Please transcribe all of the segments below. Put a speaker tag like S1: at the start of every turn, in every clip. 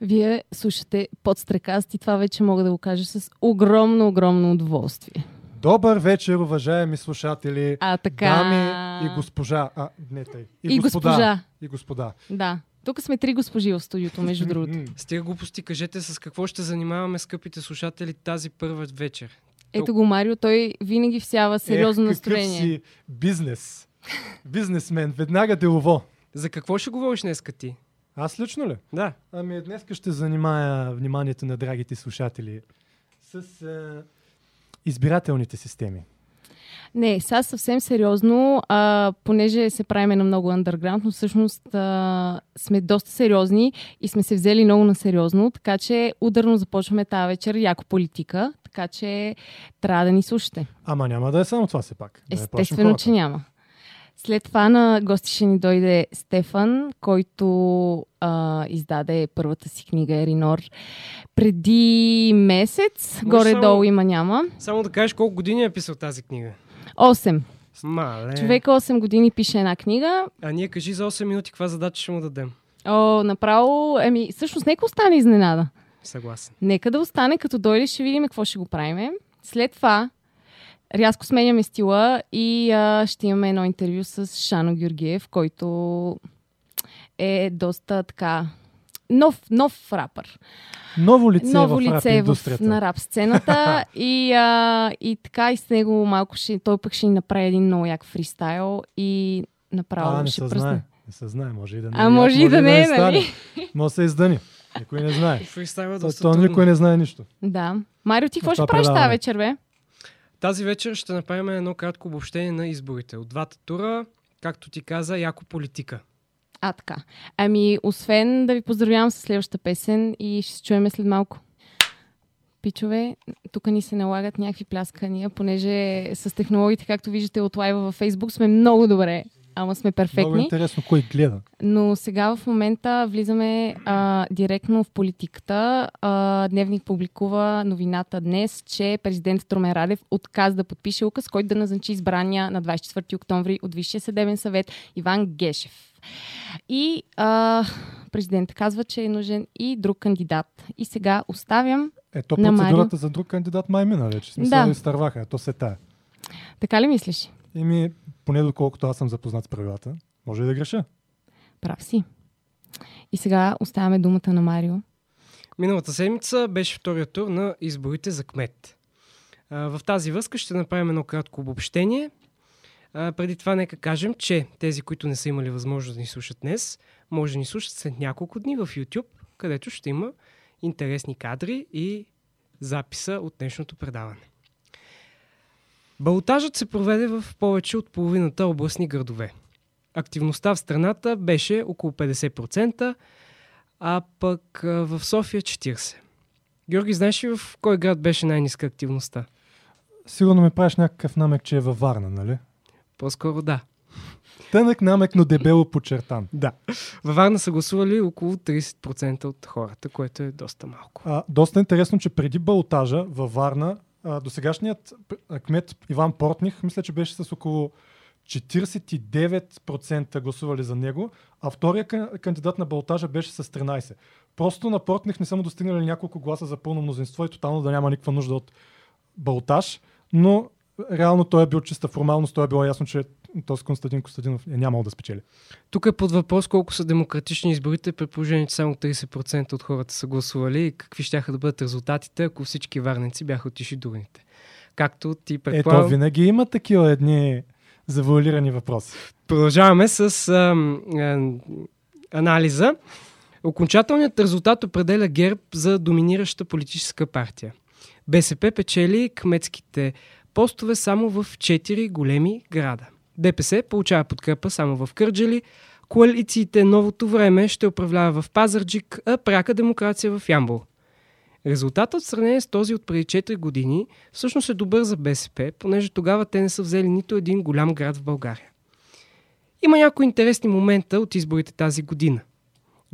S1: Вие слушате подстрекаст и това вече мога да го кажа с огромно, огромно удоволствие.
S2: Добър вечер, уважаеми слушатели,
S1: А така...
S2: дами и госпожа. А, не тъй.
S1: И
S2: господа.
S1: госпожа.
S2: И господа.
S1: Да. Тук сме три госпожи в студиото, между другото.
S3: Стига глупости, кажете с какво ще занимаваме скъпите слушатели тази първа вечер.
S1: Ето го Марио, той винаги всява сериозно
S2: Ех,
S1: настроение.
S2: Си бизнес. Бизнесмен. Веднага делово.
S3: За какво ще говориш днес ти?
S2: Аз лично ли?
S3: Да.
S2: Ами днес ще занимая вниманието на драгите слушатели с е, избирателните системи.
S1: Не, сега съвсем сериозно, а, понеже се правиме на много underground, но всъщност а, сме доста сериозни и сме се взели много на сериозно, така че ударно започваме тази вечер, яко политика, така че трябва да ни слушате.
S2: Ама няма да е само това все пак. Да не плашим
S1: Естествено, че няма. След това на гости ще ни дойде Стефан, който а, издаде първата си книга Еринор преди месец.
S3: Може
S1: Горе-долу
S3: само-
S1: има няма.
S3: Само да кажеш колко години е писал тази книга.
S1: 8.
S3: Мале.
S1: Човек 8 години пише една книга.
S3: А ние кажи за 8 минути каква задача ще му дадем.
S1: О, направо, еми, всъщност нека остане изненада.
S3: Съгласен.
S1: Нека да остане, като дойде, ще видим какво ще го правиме. След това, рязко сменяме стила и а, ще имаме едно интервю с Шано Георгиев, който е доста така нов, нов рапър.
S2: Ново лице
S1: Ново
S2: в рап
S1: лице в,
S2: индустрията.
S1: на рап сцената и, а, и така и с него малко ще, той пък ще ни направи един много як фристайл и направо
S2: а, не
S1: ще
S2: се
S1: пръсне.
S2: знае. Не се знае. Може и да не
S1: А
S2: е,
S1: може и да не е,
S2: стане.
S1: нали?
S2: Може да се издъни. Никой не знае.
S3: Фристайл е доста
S2: то никой не знае нищо.
S1: Да. Марио, ти какво ще правиш тази вечер, бе?
S3: Тази вечер ще направим едно кратко обобщение на изборите. От двата тура, както ти каза, яко политика.
S1: А, така. Ами, освен да ви поздравявам с следващата песен и ще се чуем след малко. Пичове, тук ни се налагат някакви пляскания, понеже с технологиите, както виждате от лайва във Facebook, сме много добре, ама сме
S2: Много
S1: перфектни.
S2: интересно кой гледа.
S1: Но сега в момента влизаме а, директно в политиката. А, Дневник публикува новината днес, че президентът Румен Радев отказа да подпише указ, който да назначи избрания на 24 октомври от Висшия съдебен съвет Иван Гешев. И а, президентът казва, че е нужен и друг кандидат. И сега оставям.
S2: Ето процедурата за друг кандидат май мина вече. Смисъл
S1: Да.
S2: изтърваха. Ето се тая.
S1: Така ли мислиш?
S2: Еми, поне доколкото аз съм запознат с правилата, може и да греша.
S1: Прав си. И сега оставяме думата на Марио.
S3: Миналата седмица беше втория тур на изборите за кмет. В тази връзка ще направим едно кратко обобщение. Преди това нека кажем, че тези, които не са имали възможност да ни слушат днес, може да ни слушат след няколко дни в YouTube, където ще има интересни кадри и записа от днешното предаване. Балотажът се проведе в повече от половината областни градове. Активността в страната беше около 50%, а пък в София 40. Георги, знаеш ли в кой град беше най-ниска активността?
S2: Сигурно ми правиш някакъв намек, че е във Варна, нали?
S3: По-скоро да.
S2: Тънък намек, но дебело подчертан.
S3: Да. Във Варна са гласували около 30% от хората, което е доста малко.
S2: А, доста интересно, че преди балотажа във Варна, а, досегашният кмет Иван Портних, мисля, че беше с около 49% гласували за него, а втория ка- кандидат на балотажа беше с 13%. Просто на Портних не са му достигнали няколко гласа за пълно мнозинство и тотално да няма никаква нужда от балотаж, но реално той е бил чиста формалност, той е било ясно, че този Константин Костадинов е нямал да спечели.
S3: Тук е под въпрос колко са демократични изборите, при положение, че само 30% от хората са гласували и какви ще да бъдат резултатите, ако всички варненци бяха отишли до урните. Както ти
S2: Ето,
S3: предполагам.
S2: винаги има такива едни завуалирани въпроси.
S3: Продължаваме с ам, а, анализа. Окончателният резултат определя ГЕРБ за доминираща политическа партия. БСП печели кметските постове само в 4 големи града. ДПС получава подкрепа само в Кърджали, коалициите Новото време ще управлява в Пазарджик, а пряка демокрация в Ямбол. Резултатът в сравнение с този от преди 4 години всъщност е добър за БСП, понеже тогава те не са взели нито един голям град в България. Има някои интересни момента от изборите тази година.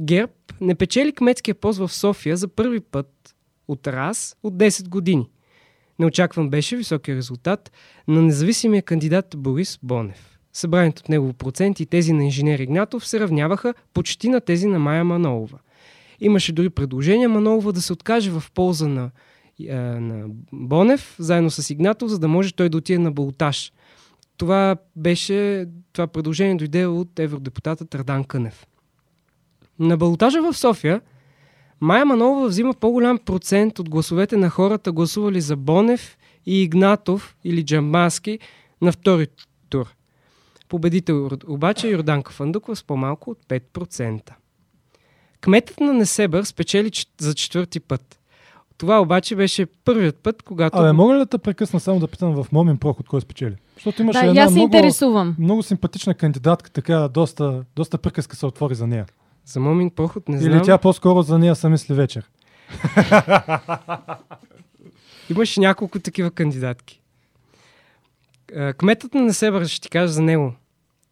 S3: ГЕРБ не печели кметския пост в София за първи път от раз от 10 години. Неочакван беше високия резултат на независимия кандидат Борис Бонев. Събраният от него процент и тези на инженер Игнатов се равняваха почти на тези на Майя Манолова. Имаше дори предложение Манолова да се откаже в полза на, а, на Бонев, заедно с Игнатов, за да може той да отиде на Болтаж. Това беше, това предложение дойде от евродепутата Тардан Кънев. На балотажа в София Майя Манолова взима по-голям процент от гласовете на хората, гласували за Бонев и Игнатов или Джамбаски на втори тур. Победител обаче е Йорданка Фандукова с по-малко от 5%. Кметът на Несебър спечели за четвърти път. Това обаче беше първият път, когато...
S2: Абе, мога ли да те прекъсна само да питам в Момин Проход кой е спечели? Защото имаше
S1: Да,
S2: една много,
S1: интересувам.
S2: много симпатична кандидатка, така доста, доста приказка се отвори за нея.
S3: За Момин Проход не
S2: Или
S3: знам.
S2: тя по-скоро за нея са мисли вечер.
S3: Имаше няколко такива кандидатки. Кметът на Несебър, ще ти кажа за него.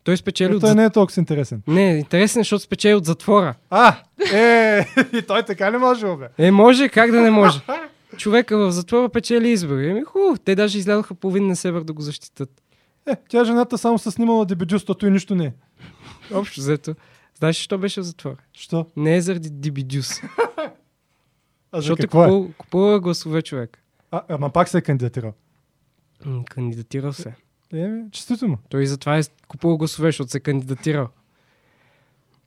S3: Той спечели
S2: Но
S3: от...
S2: той не е толкова интересен.
S3: Не, интересен, е, защото спечели от затвора.
S2: А, е, и той така не може, бе.
S3: Е, може, как да не може? Човека в затвора печели избори. Еми, хубаво. Те даже излядоха половин на Себър да го защитат.
S2: Е, тя жената само се снимала дебидюстото и нищо не е.
S3: Общо взето. Знаеш, що беше в затвора?
S2: Що?
S3: Не е заради дибидюс.
S2: А за
S3: Защото е
S2: какво е?
S3: купува, купува гласове човек.
S2: А, ама пак се е кандидатирал.
S3: М, Кандидатирал се.
S2: Еми, честито му.
S3: Той затова е купувал гласове, защото се е кандидатирал.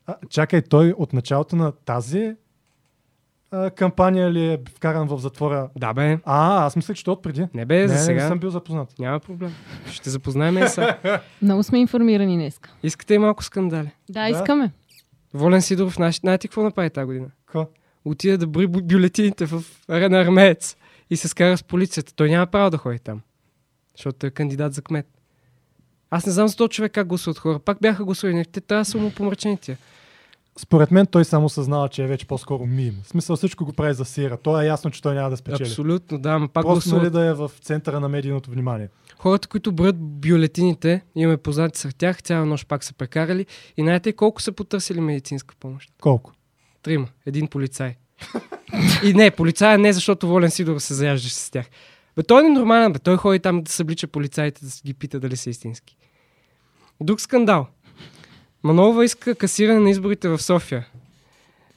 S2: А, чакай, той от началото на тази а, кампания ли е вкаран в затвора?
S3: Да бе.
S2: А, аз мислех, че той от преди.
S3: Не бе, за сега.
S2: не съм бил запознат.
S3: Няма проблем. Ще запознаем и сега.
S1: Много сме информирани днес.
S3: Искате и малко скандали.
S1: Да,
S2: Да.
S1: искаме.
S3: Волен Сидоров, знаете какво направи тази година?
S2: Ко?
S3: Отида да брои бю- бюлетините в арена Армеец и се скара с полицията. Той няма право да ходи там, защото е кандидат за кмет. Аз не знам за този човек как гласуват хора. Пак бяха гласувани. Те трябва да са му помрачени тия.
S2: Според мен той само съзнава, че е вече по-скоро мим. В смисъл всичко го прави за сира. То е ясно, че той няма да спечели.
S3: Абсолютно, да, но пак
S2: Просто
S3: гласуват.
S2: нали да е в центъра на медийното внимание.
S3: Хората, които броят бюлетините, имаме познати сред тях, цяла нощ пак са прекарали. И знаете колко са потърсили медицинска помощ?
S2: Колко?
S3: Трима. Един полицай. И не, полицая не, защото Волен Сидоров се заяждаше с тях. Бе, той е ненормален, бе. Той ходи там да съблича полицаите, да ги пита дали са истински. Друг скандал. Манолова иска касиране на изборите в София.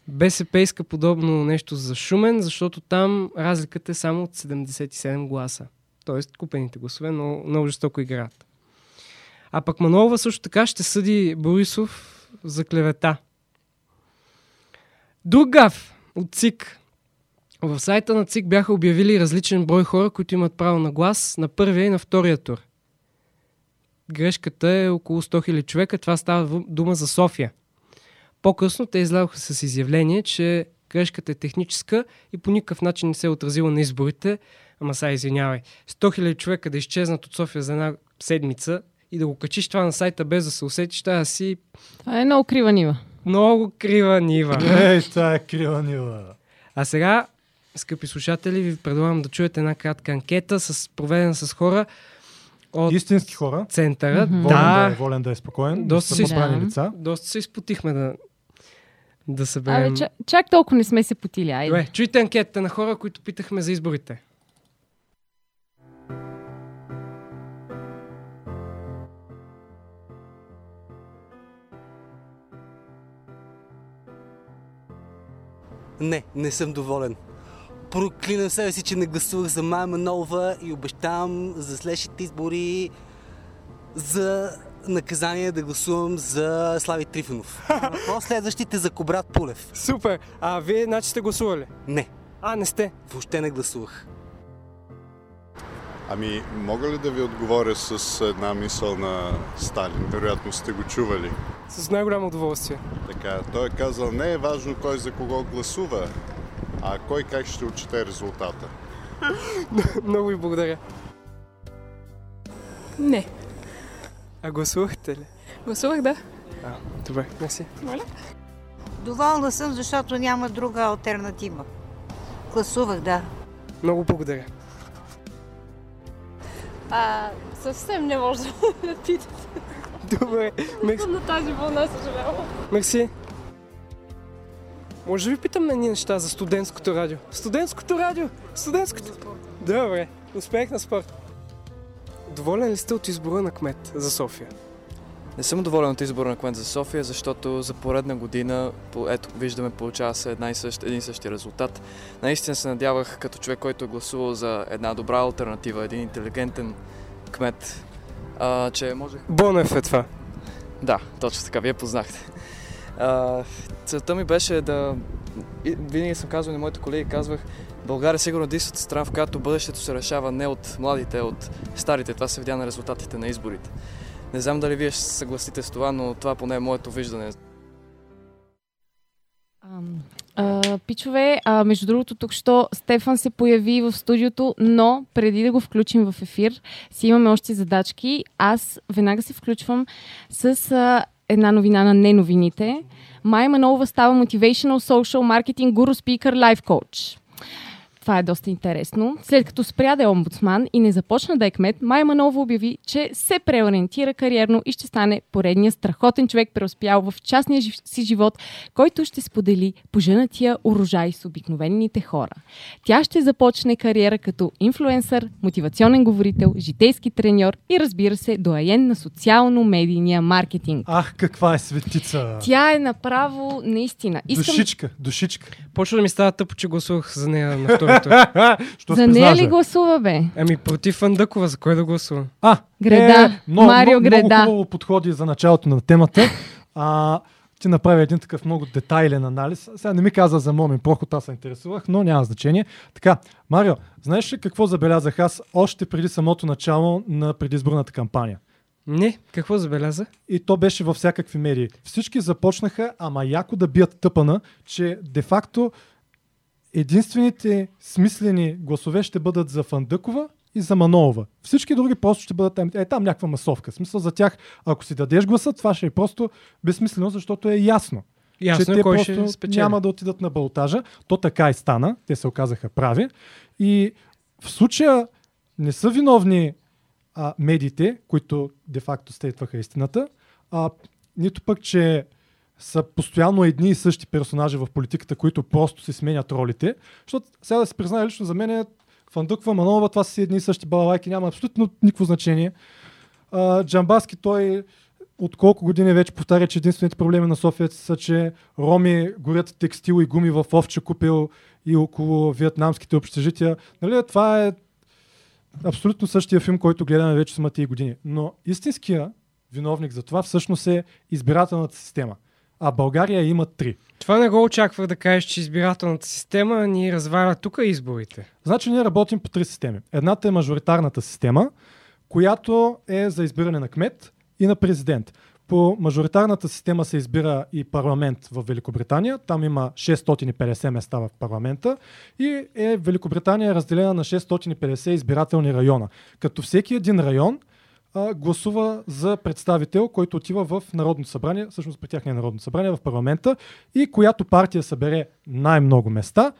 S3: БСП иска подобно нещо за Шумен, защото там разликата е само от 77 гласа. Тоест купените гласове много, много жестоко играят. А пък Манолова също така ще съди Борисов за клевета. Друг гаф от ЦИК. В сайта на ЦИК бяха обявили различен брой хора, които имат право на глас на първия и на втория тур. Грешката е около 100 000 човека. Това става дума за София. По-късно те излязоха с изявление, че грешката е техническа и по никакъв начин не се е отразила на изборите. Ама сега извинявай. 100 000 човека да изчезнат от София за една седмица и да го качиш това на сайта без да се усетиш, това си
S1: Това е много крива нива.
S3: много крива нива.
S2: Ей, това е крива нива.
S3: А сега, скъпи слушатели, ви предлагам да чуете една кратка анкета, с, проведена с хора от
S2: Истински хора.
S3: центъра.
S1: Мгм.
S2: Волен да, е,
S3: Да,
S2: волен да е спокоен.
S3: Доста
S2: подбрани
S1: Да.
S2: лица.
S3: доста се изпотихме да, да съберем.
S1: Абе, чак, чак толкова не сме се потили. Айде.
S3: Добре, чуйте анкетата на хора, които питахме за изборите.
S4: Не, не съм доволен. Проклинам себе си, че не гласувах за Майя Манолова и обещавам за следващите избори за наказание да гласувам за Слави Трифонов. По следващите за Кобрат Пулев.
S3: Супер! А вие, значи сте гласували?
S4: Не,
S3: А, не сте.
S4: въобще не гласувах.
S5: Ами, мога ли да ви отговоря с една мисъл на Сталин? Вероятно сте го чували.
S3: С най-голямо удоволствие.
S5: Така, той е казал, не е важно кой за кого гласува, а кой как ще отчете резултата.
S3: Много ви благодаря.
S6: Не.
S3: А гласувахте ли?
S6: Гласувах да.
S3: А, добре, мерси.
S7: Доволна съм, защото няма друга альтернатива. Гласувах, да.
S3: Много благодаря.
S6: А, съвсем не може да питате.
S3: Добре, мерси.
S6: На тази вълна съжалявам.
S3: мерси. Може да ви питам на едни неща за студентското радио? Студентското радио! Студентското! Добре, успех на спорт. Доволен ли сте от избора на кмет за София?
S8: Не съм доволен от избора на кмет за София, защото за поредна година, ето виждаме, получава се една и същ, един и същи резултат. Наистина се надявах като човек, който е гласувал за една добра альтернатива, един интелигентен кмет, а, че можех
S3: Бонев е това.
S8: да, точно така, вие познахте. Целта ми беше да... Винаги съм казвал на моите колеги, казвах, България е сигурно единствената страна, в която бъдещето се решава не от младите, а от старите. Това се видя на резултатите на изборите. Не знам дали вие ще съгласите с това, но това поне е моето виждане.
S1: Пичове, а, между другото, тук що Стефан се появи в студиото, но преди да го включим в ефир, си имаме още задачки. Аз веднага се включвам с а, една новина на неновините. Майя Манолова става Motivational Social Marketing Guru Speaker Life Coach. Това е доста интересно. След като спря да е омбудсман и не започна да е кмет, Майя Манова обяви, че се преориентира кариерно и ще стане поредния страхотен човек, преуспял в частния си живот, който ще сподели поженатия урожай с обикновените хора. Тя ще започне кариера като инфлуенсър, мотивационен говорител, житейски треньор и разбира се, доаен на социално-медийния маркетинг.
S2: Ах, каква е светица!
S1: Тя е направо наистина. Искам
S2: Душичка, душичка.
S3: Почва да ми става тъпо, че гласувах за нея на
S2: Що
S1: за нея ли гласува, бе?
S3: Ами против Фандъкова, за кой да гласувам?
S2: А,
S1: Греда.
S2: Е, много,
S1: Марио
S2: много,
S1: Греда.
S2: Много хубаво подходи за началото на темата. А, ти направи един такъв много детайлен анализ. Сега не ми каза за Момин Проход, аз се интересувах, но няма значение. Така, Марио, знаеш ли какво забелязах аз още преди самото начало на предизборната кампания?
S3: Не, какво забеляза?
S2: И то беше във всякакви медии. Всички започнаха, ама яко да бият тъпана, че де-факто единствените смислени гласове ще бъдат за Фандъкова и за Манолова. Всички други просто ще бъдат там, е, там някаква масовка. В смисъл за тях, ако си дадеш гласа, това ще е просто безсмислено, защото е ясно.
S3: Ясно
S2: че
S3: е
S2: те
S3: кой
S2: просто
S3: ще спечели.
S2: няма да отидат на балтажа. То така и стана. Те се оказаха прави. И в случая не са виновни а, медиите, които де-факто стейтваха истината, а, нито пък, че са постоянно едни и същи персонажи в политиката, които просто си сменят ролите. Защото сега да се призная лично за мен е Фандъква, Манолова, това са си едни и същи балалайки, няма абсолютно никакво значение. А, Джамбаски, той от колко години вече повтаря, че единствените проблеми на София са, че роми горят текстил и гуми в Овче купил и около вьетнамските общежития. Нали, това е абсолютно същия филм, който гледаме вече с и години. Но истинския виновник за това всъщност е избирателната система. А България има три.
S3: Това не го очаквах да кажеш, че избирателната система ни разваля тук изборите.
S2: Значи ние работим по три системи. Едната е мажоритарната система, която е за избиране на кмет и на президент. По мажоритарната система се избира и парламент в Великобритания. Там има 650 места в парламента и е Великобритания е разделена на 650 избирателни района. Като всеки един район а, гласува за представител, който отива в Народното събрание, всъщност при тях не е Народното събрание, в парламента и която партия събере най-много места,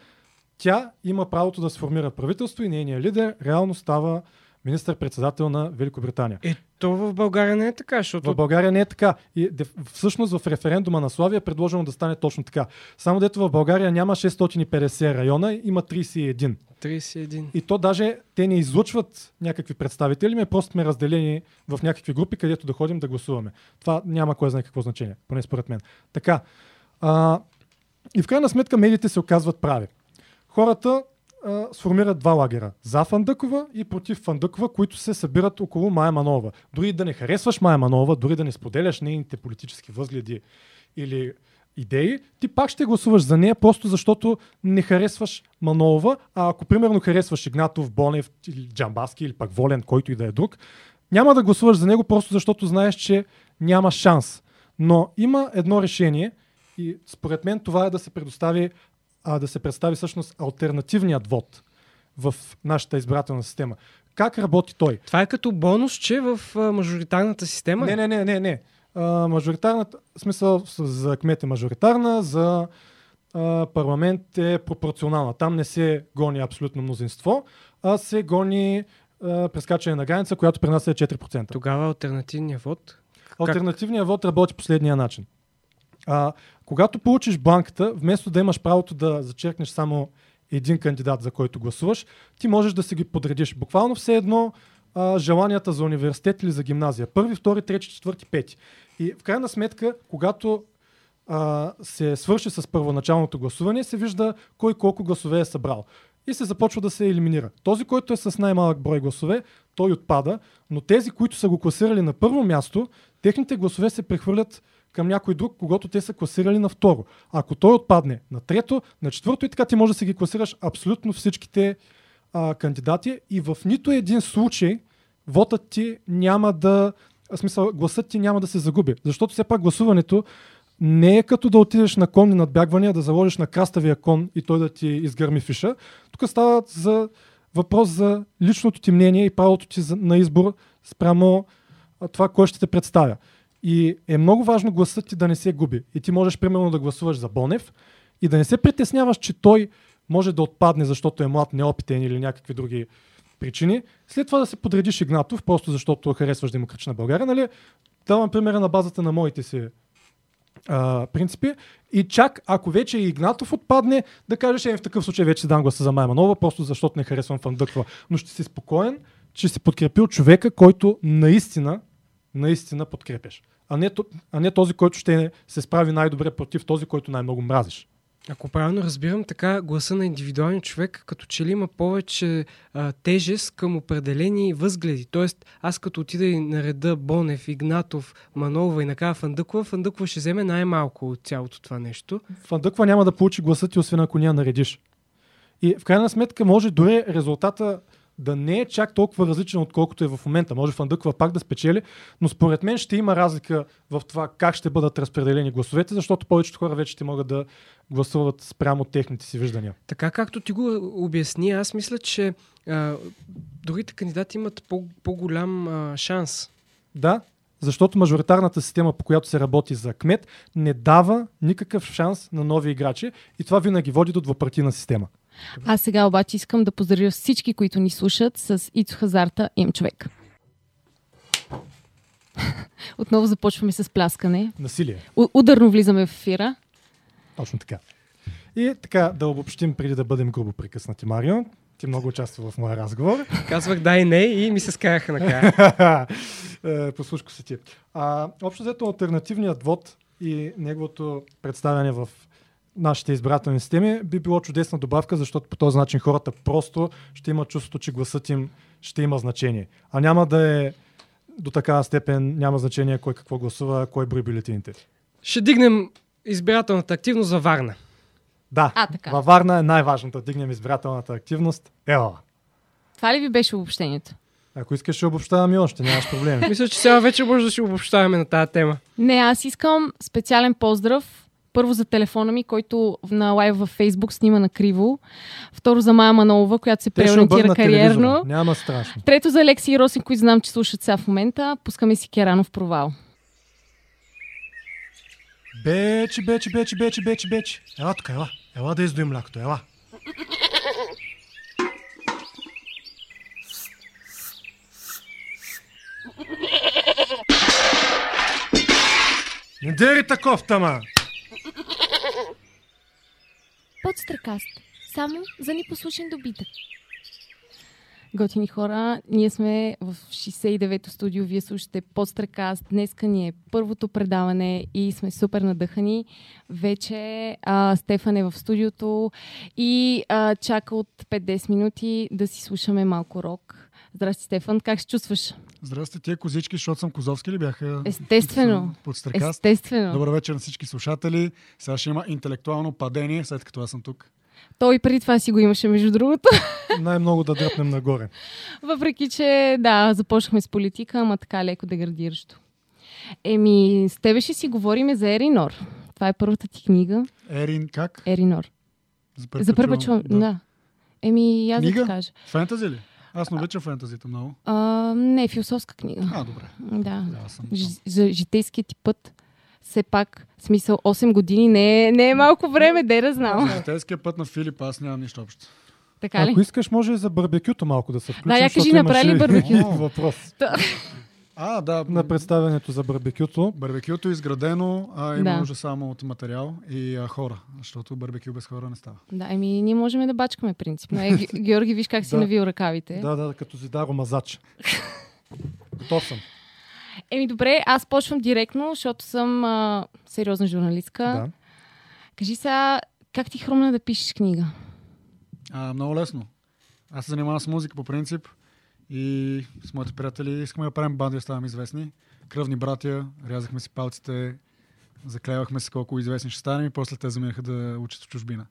S2: тя има правото да сформира правителство и нейният лидер реално става министър-председател на Великобритания.
S3: Е, то в България не е така, защото...
S2: В България не е така. И де- всъщност в референдума на Славия е предложено да стане точно така. Само дето в България няма 650 района, има 31.
S3: 31.
S2: И то даже те не излучват някакви представители, ми просто сме разделени в някакви групи, където да ходим да гласуваме. Това няма кой знае какво значение, поне според мен. Така. А, и в крайна сметка медиите се оказват прави. Хората а, сформират два лагера. За Фандъкова и против Фандъкова, които се събират около Майя Манова. Дори да не харесваш Майя Манова, дори да не споделяш нейните политически възгледи или идеи, ти пак ще гласуваш за нея, просто защото не харесваш Манолова, а ако примерно харесваш Игнатов, Бонев или Джамбаски или пак Волен, който и да е друг, няма да гласуваш за него просто защото знаеш, че няма шанс. Но има едно решение и според мен това е да се предостави а, да се представи всъщност альтернативният вод в нашата избирателна система. Как работи той?
S3: Това е като бонус, че в мажоритарната система...
S2: Не, не, не, не, не. А, мажоритарната, в смисъл за кмет е мажоритарна, за а, парламент е пропорционална. Там не се гони абсолютно мнозинство, а се гони а, прескачане на граница, която при нас е 4%.
S3: Тогава альтернативният вод...
S2: Альтернативният вод работи последния начин. А, когато получиш бланката, вместо да имаш правото да зачеркнеш само един кандидат, за който гласуваш, ти можеш да си ги подредиш. Буквално все едно а, желанията за университет или за гимназия. Първи, втори, трети, четвърти, пети. И в крайна сметка, когато а, се свърши с първоначалното гласуване, се вижда кой колко гласове е събрал. И се започва да се елиминира. Този, който е с най-малък брой гласове, той отпада, но тези, които са го класирали на първо място, техните гласове се прехвърлят към някой друг, когато те са класирали на второ. Ако той отпадне на трето, на четвърто и така ти може да си ги класираш абсолютно всичките а, кандидати и в нито един случай вотът ти няма да, в смисъл, гласът ти няма да се загуби. Защото все пак гласуването не е като да отидеш на конни надбягвания, да заложиш на краставия кон и той да ти изгърми фиша. Тук става за въпрос за личното ти мнение и правото ти на избор спрямо това, кое ще те представя. И е много важно гласът ти да не се губи. И ти можеш примерно да гласуваш за Бонев и да не се притесняваш, че той може да отпадне, защото е млад, неопитен или някакви други причини. След това да се подредиш Игнатов, просто защото харесваш Демократична България. Нали? Давам примера на базата на моите си а, принципи. И чак ако вече и Игнатов отпадне, да кажеш, е в такъв случай вече дам гласа за Майя Манова, просто защото не харесвам Фандъква. Но ще си спокоен, че си подкрепил човека, който наистина, наистина подкрепяш. А не, а не този, който ще се справи най-добре против този, който най-много мразиш.
S3: Ако правилно разбирам, така гласа на индивидуалния човек като че ли има повече а, тежест към определени възгледи. Тоест, аз като отида и нареда Бонев, Игнатов, Манова и накрая Фандъква, Фандъква ще вземе най-малко от цялото това нещо.
S2: Фандъква няма да получи гласа ти, освен ако ня наредиш. И в крайна сметка може дори резултата да не е чак толкова различен, отколкото е в момента. Може Фандъква пак да спечели, но според мен ще има разлика в това как ще бъдат разпределени гласовете, защото повечето хора вече ще могат да гласуват спрямо техните си виждания.
S3: Така както ти го обясни, аз мисля, че а, другите кандидати имат по- по-голям а, шанс.
S2: Да, защото мажоритарната система, по която се работи за кмет, не дава никакъв шанс на нови играчи и това винаги води до двупартийна система.
S1: Аз сега обаче искам да поздравя всички, които ни слушат с Ицо Хазарта им човек. Отново започваме с пляскане.
S2: Насилие.
S1: У- ударно влизаме в ефира.
S2: Точно така. И така, да обобщим преди да бъдем грубо прекъснати, Марио. Ти много участва в моя разговор.
S3: Казвах да и не и ми се скараха накрая.
S2: Е, Послушко си ти. А, общо взето альтернативният вод и неговото представяне в нашите избирателни системи би било чудесна добавка, защото по този начин хората просто ще имат чувството, че гласът им ще има значение. А няма да е до такава степен, няма значение кой какво гласува, кой брои бюлетините.
S3: Ще дигнем избирателната активност за Варна.
S2: Да,
S1: А, така.
S2: във Варна е най-важното дигнем избирателната активност. Ела.
S1: Това ли ви беше обобщението?
S2: Ако искаш, ще обобщавам и още, нямаш проблеми.
S3: Мисля, че сега вече може да си обобщаваме на тази тема.
S1: Не, аз искам специален поздрав. Първо за телефона ми, който на лайв във Фейсбук снима на криво. Второ за Майя Манолова, която се
S2: Те
S1: преориентира кариерно.
S2: телевизора. Няма страшно.
S1: Трето за Алекси и Росин, които знам, че слушат сега в момента. Пускаме си Керанов провал.
S2: Бече, бече, бече, бече, бече, бече. Ела тук, ела. Ела да издуем млякото, ела. Не дери таков, тама!
S1: Подстракаст. Само за непослушен добитък. Готини хора, ние сме в 69-то студио, вие слушате Подстракаст. Днеска ни е първото предаване и сме супер надъхани. Вече а, Стефан е в студиото и а, чака от 5-10 минути да си слушаме малко рок. Здрасти, Стефан, как се чувстваш?
S9: Здрасти, тия козички, защото съм Козовски ли бяха?
S1: Естествено.
S9: Под стрекаст.
S1: Естествено.
S9: Добър вечер на всички слушатели. Сега ще има интелектуално падение, след като аз съм тук.
S1: Той и преди това си го имаше, между другото.
S2: Най-много да дръпнем нагоре.
S1: Въпреки, че да, започнахме с политика, ама така леко деградиращо. Еми, с тебе ще си говориме за Еринор. Това е първата ти книга.
S9: Ерин, как?
S1: Еринор.
S9: За
S1: първа чувам. Да. да. Еми, аз да ти кажа.
S9: Фентази ли? Аз не обичам фентазите много.
S1: А, не, философска книга.
S9: А, добре.
S1: Да.
S9: Да, съм.
S1: Ж, за житейския ти път. Все пак, смисъл, 8 години не е, не е малко време, де да знам.
S9: Житейския път на Филип, аз нямам нищо общо.
S1: Така ли?
S2: Ако искаш, може и за барбекюто малко да се включим.
S1: Да, я кажи, направи ли барбекю?
S2: въпрос.
S9: А, да.
S2: на представянето за барбекюто.
S9: Барбекюто е изградено, а има
S1: Да.
S9: нужда само от материал и а, хора, защото барбекю без хора не става.
S1: Да, еми ние можем да бачкаме принципно. Е, Ге- Георги, виж как си
S2: Да.
S1: навил ръкавите.
S2: Да, да, като Зидаро Мазач. Готов съм.
S1: Еми добре, аз почвам директно, защото съм а, сериозна журналистка.
S2: Да.
S1: Кажи сега, как ти хрумна да пишеш книга?
S9: А, много лесно. Аз се занимавам с музика по принцип и с моите приятели искаме да правим банди, да ставаме известни. Кръвни братя, рязахме си палците, заклевахме се колко известни ще станем и после те заминаха да учат в чужбина.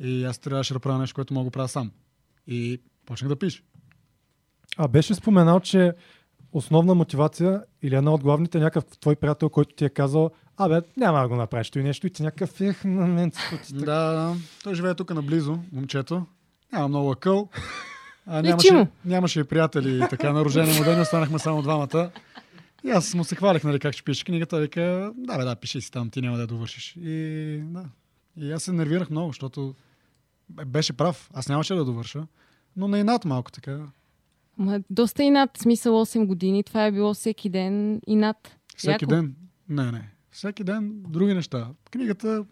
S9: И аз трябваше да правя нещо, което мога да правя сам. И почнах да пиша.
S2: А беше споменал, че основна мотивация или една от главните някакъв твой приятел, който ти е казал, абе, няма да го направиш той нещо и ти някакъв ех на мен.
S9: Да, да. Той живее тук наблизо, момчето. Няма много акъл. А, нямаше, нямаше и приятели и така на рождение му ден, останахме само двамата. И аз му се хвалих, нали, как ще пишеш книгата. Вика, да, бе, да, пиши си там, ти няма да довършиш. И, да. и аз се нервирах много, защото бе- беше прав. Аз нямаше да довърша, но на инат малко така.
S1: Ма, доста и над смисъл 8 години. Това е било всеки ден и над.
S9: Всеки ден. Не, не. Всеки ден други неща. Книгата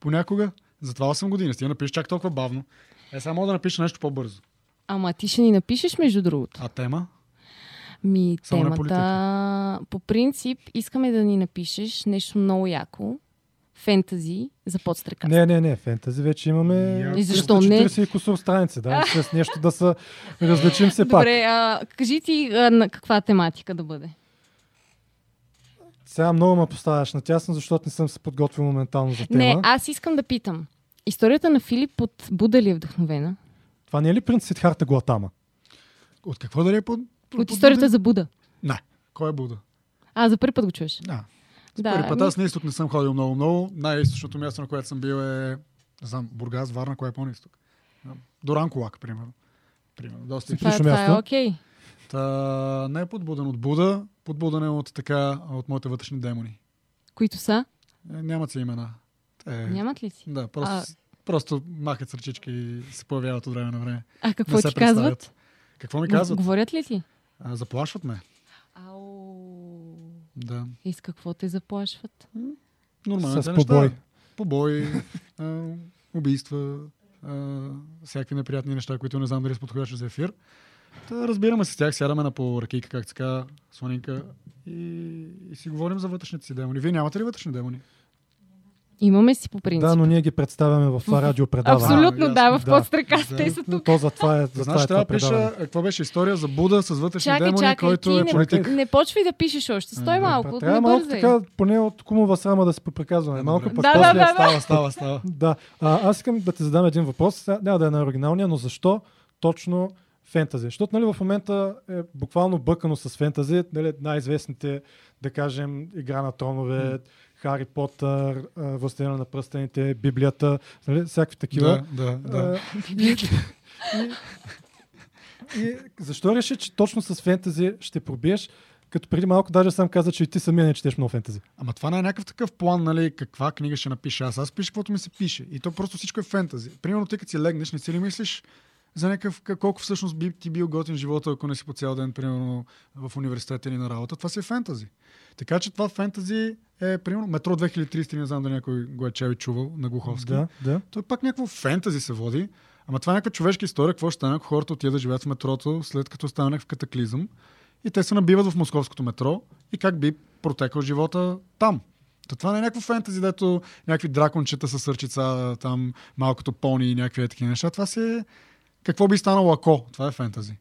S9: понякога, затова 8 години. Ти я напишеш чак толкова бавно. Е, само да напиша нещо по-бързо.
S1: Ама ти ще ни напишеш, между другото.
S9: А тема?
S1: Ми,
S9: Само на
S1: темата... По принцип, искаме да ни напишеш нещо много яко. Фентази за подстрека.
S2: Не, не, не, фентази вече имаме
S1: И защо не?
S2: 340 и кусор страници, да, с нещо да се различим се пак.
S1: Добре, а, кажи ти а, на каква тематика да бъде.
S2: Сега много ме поставяш на тясно, защото не съм се подготвил моментално за тема.
S1: Не, аз искам да питам. Историята на Филип от Буда ли е вдъхновена?
S2: Това не е ли принц Сидхарта Глатама?
S9: От какво да е под...
S1: От историята за Буда.
S9: Не. Кой е Буда?
S1: А, за първи път го чуеш.
S9: Да.
S1: Да,
S9: Първи път
S1: ами-
S9: аз на изток не съм ходил много-много. Най-източното място, на което съм бил е, не знам, Бургас, Варна, кое е по-изток. До Ранколак, примерно. Примерно. Доста
S1: Това, това е окей.
S9: Та, не е подбуден от Буда, подбуден е от така, от моите вътрешни демони.
S1: Които са?
S9: Е, нямат си имена. Те,
S1: Нямат ли си?
S9: Да, просто,
S1: А-
S9: просто махат с ръчички и се появяват от време на време.
S1: А какво ти казват?
S9: Какво ми казват?
S1: Говорят ли ти?
S9: А, заплашват ме.
S1: Ау.
S9: Да.
S1: И с какво те заплашват?
S9: Нормалните
S2: С
S9: неща.
S2: побой.
S9: Побой, а, убийства, а, всякакви неприятни неща, които не знам дали са подходящи за ефир. Та, разбираме се с тях, сядаме на по ръкийка, как казва, слонинка и, и си говорим за вътрешните си демони. Вие нямате ли вътрешни демони?
S1: Имаме си по принцип.
S2: Да, но ние ги представяме в това радиопредаване.
S1: Абсолютно,
S9: А,
S1: да, в
S9: ясно.
S1: подстреказ
S9: Да.
S1: те са тук.
S2: То е, за това
S9: Значи
S2: е това
S9: трябва да пиша,
S2: предаване.
S9: какво беше история за Буда с вътрешни
S1: Чакай,
S9: демони,
S1: чакай,
S9: който
S1: ти
S9: е
S1: не,
S9: политик.
S1: не почвай да пишеш още. Стой малко,
S2: Трябва
S1: не
S2: малко така, поне от кумова срама да се поприказваме. Малко
S9: Добре.
S2: пък
S1: Да,
S2: после...
S1: да, да, да.
S9: Става, става, става.
S2: Да, а, аз искам да ти задам един въпрос. Няма да е на оригиналния, но защо точно фентази? Защото нали, в момента е буквално бъкано с фентази. Нали, най-известните, да кажем, Игра на тронове, Хари Потър, Властелина на пръстените, Библията, нали, всякакви такива.
S9: Да, да, да.
S2: А, и, и, и защо реши, че точно с фентази ще пробиеш, като преди малко даже сам каза, че и ти самия не четеш много фентази.
S9: Ама това не е някакъв такъв план, нали, каква книга ще напиша аз. Аз пиша каквото ми се пише. И то просто всичко е фентази. Примерно, ти като си легнеш, не си ли мислиш за някакъв, как- колко всъщност би ти бил готин живота, ако не си по цял ден, примерно, в университета или на работа. Това си е фентази. Така че това фентази е, примерно, Метро 2030, не знам дали някой го е чел и чувал на Глуховски.
S2: Да, да.
S9: Той пак някакво фентази се води. Ама това е някаква човешка история. Какво ще стане, ако хората отидат да живеят в метрото, след като стане някакъв катаклизъм и те се набиват в московското метро и как би протекал живота там. То това не е някакво фентази, дето някакви дракончета с сърчица, там малкото пони и някакви такива неща. Това си е какво би станало ако. Това е фентази.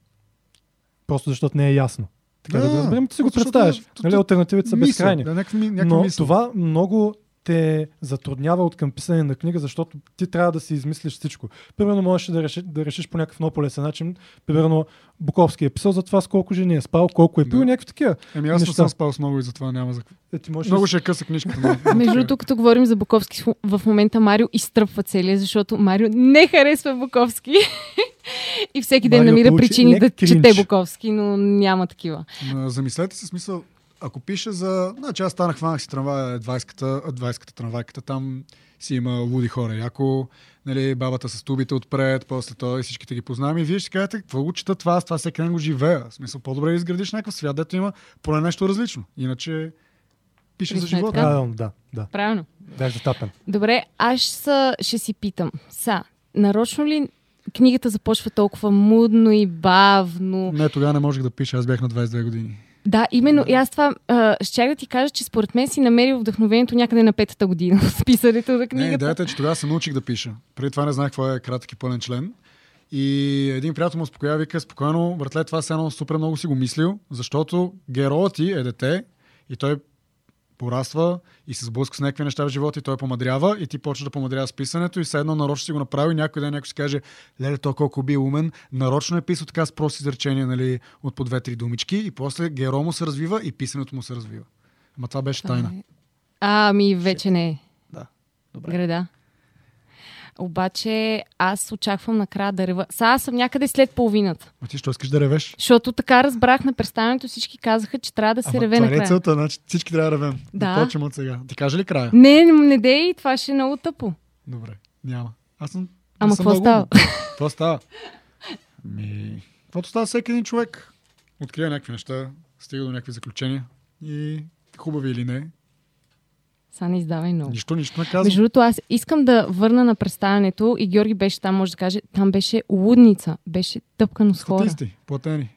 S2: Просто защото не е ясно. Така да,
S9: Да,
S2: го разберем, ти си го представяш.
S9: е-
S2: Нали, альтернативите са безкрайни.
S9: Да, някаква, ми- някаква
S2: Но
S9: мисъл.
S2: това много те затруднява от към писане на книга, защото ти трябва да си измислиш всичко. Примерно можеш да, реши, да решиш по някакъв много по-лесен начин. Примерно Буковски е писал за това с колко жени е спал, колко е пил
S9: Да.
S2: някакви такива.
S9: Еми аз не
S2: неща.
S9: съм спал с много и затова няма за...
S2: Е, ти можеш
S9: Много
S2: да
S9: ще е къса книжката. но-
S1: Между другото, като говорим за Буковски, в момента Марио изтръпва целия, защото Марио не харесва Буковски. И всеки ден
S2: Марио
S1: намира
S2: получи
S1: причини да
S2: кринч.
S1: чете Буковски, но няма такива.
S9: Замислете се смисъл, ако пише за... Значи аз станах, хванах си трамвая 20-ката, 20-ката трамвайката, там си има луди хора. Яко нали, бабата с тубите отпред, после той и всичките ги познавам. И вие ще кажете, какво го чета това, аз това всеки ден го живея. В смисъл, по-добре да изградиш някакъв свят, дето има поне нещо различно. Иначе пише за живота.
S2: Правилно, да, да.
S1: Правилно.
S2: Бях затапен.
S1: Добре, аз ще, ще си питам. Са, нарочно ли книгата започва толкова мудно и бавно?
S9: Не, тогава не можех да пиша, аз бях на 22 години.
S1: Да, именно. И аз това а, щях да ти кажа, че според мен си намерил вдъхновението някъде на петата година с писането на
S9: Не,
S1: книгата.
S9: идеята е, че тогава се научих да пиша. Преди това не знаех какво е кратък и пълен член. И един приятел му успокоява, вика, спокойно, братле, това се едно супер много си го мислил, защото героят ти е дете и той пораства и се сблъска с някакви неща в живота и той помадрява и ти почва да помадрява с писането и все едно нарочно си го направи. Някой ден някой си каже, леле, то колко би умен, нарочно е писал така с прости изречения, нали, от по две-три думички и после геро му се развива и писането му се развива. Ама това беше тайна.
S1: А, ами вече не е.
S9: Да. Добре.
S1: Града. Обаче аз очаквам накрая да рева. Сега аз съм някъде след половината.
S9: А ти що искаш да ревеш?
S1: Защото така разбрах на представянето, всички казаха, че трябва да се
S9: Ама
S1: реве
S9: това е
S1: накрая.
S9: целта, значи всички трябва да ревем.
S1: Да.
S9: Да. почвам от сега. Ти кажа ли края?
S1: Не, не дей, това ще е много тъпо.
S9: Добре, няма. Аз съм.
S1: Ама какво става?
S9: Какво става? Ми... Каквото става всеки един човек. Открива някакви неща, стига до някакви заключения и хубави или не.
S1: Сега не издавай много.
S9: Нищо, нищо не казвам.
S1: Между другото, аз искам да върна на представянето и Георги беше там, може да каже, там беше лудница, беше тъпкано с хора.
S9: Статисти, платени.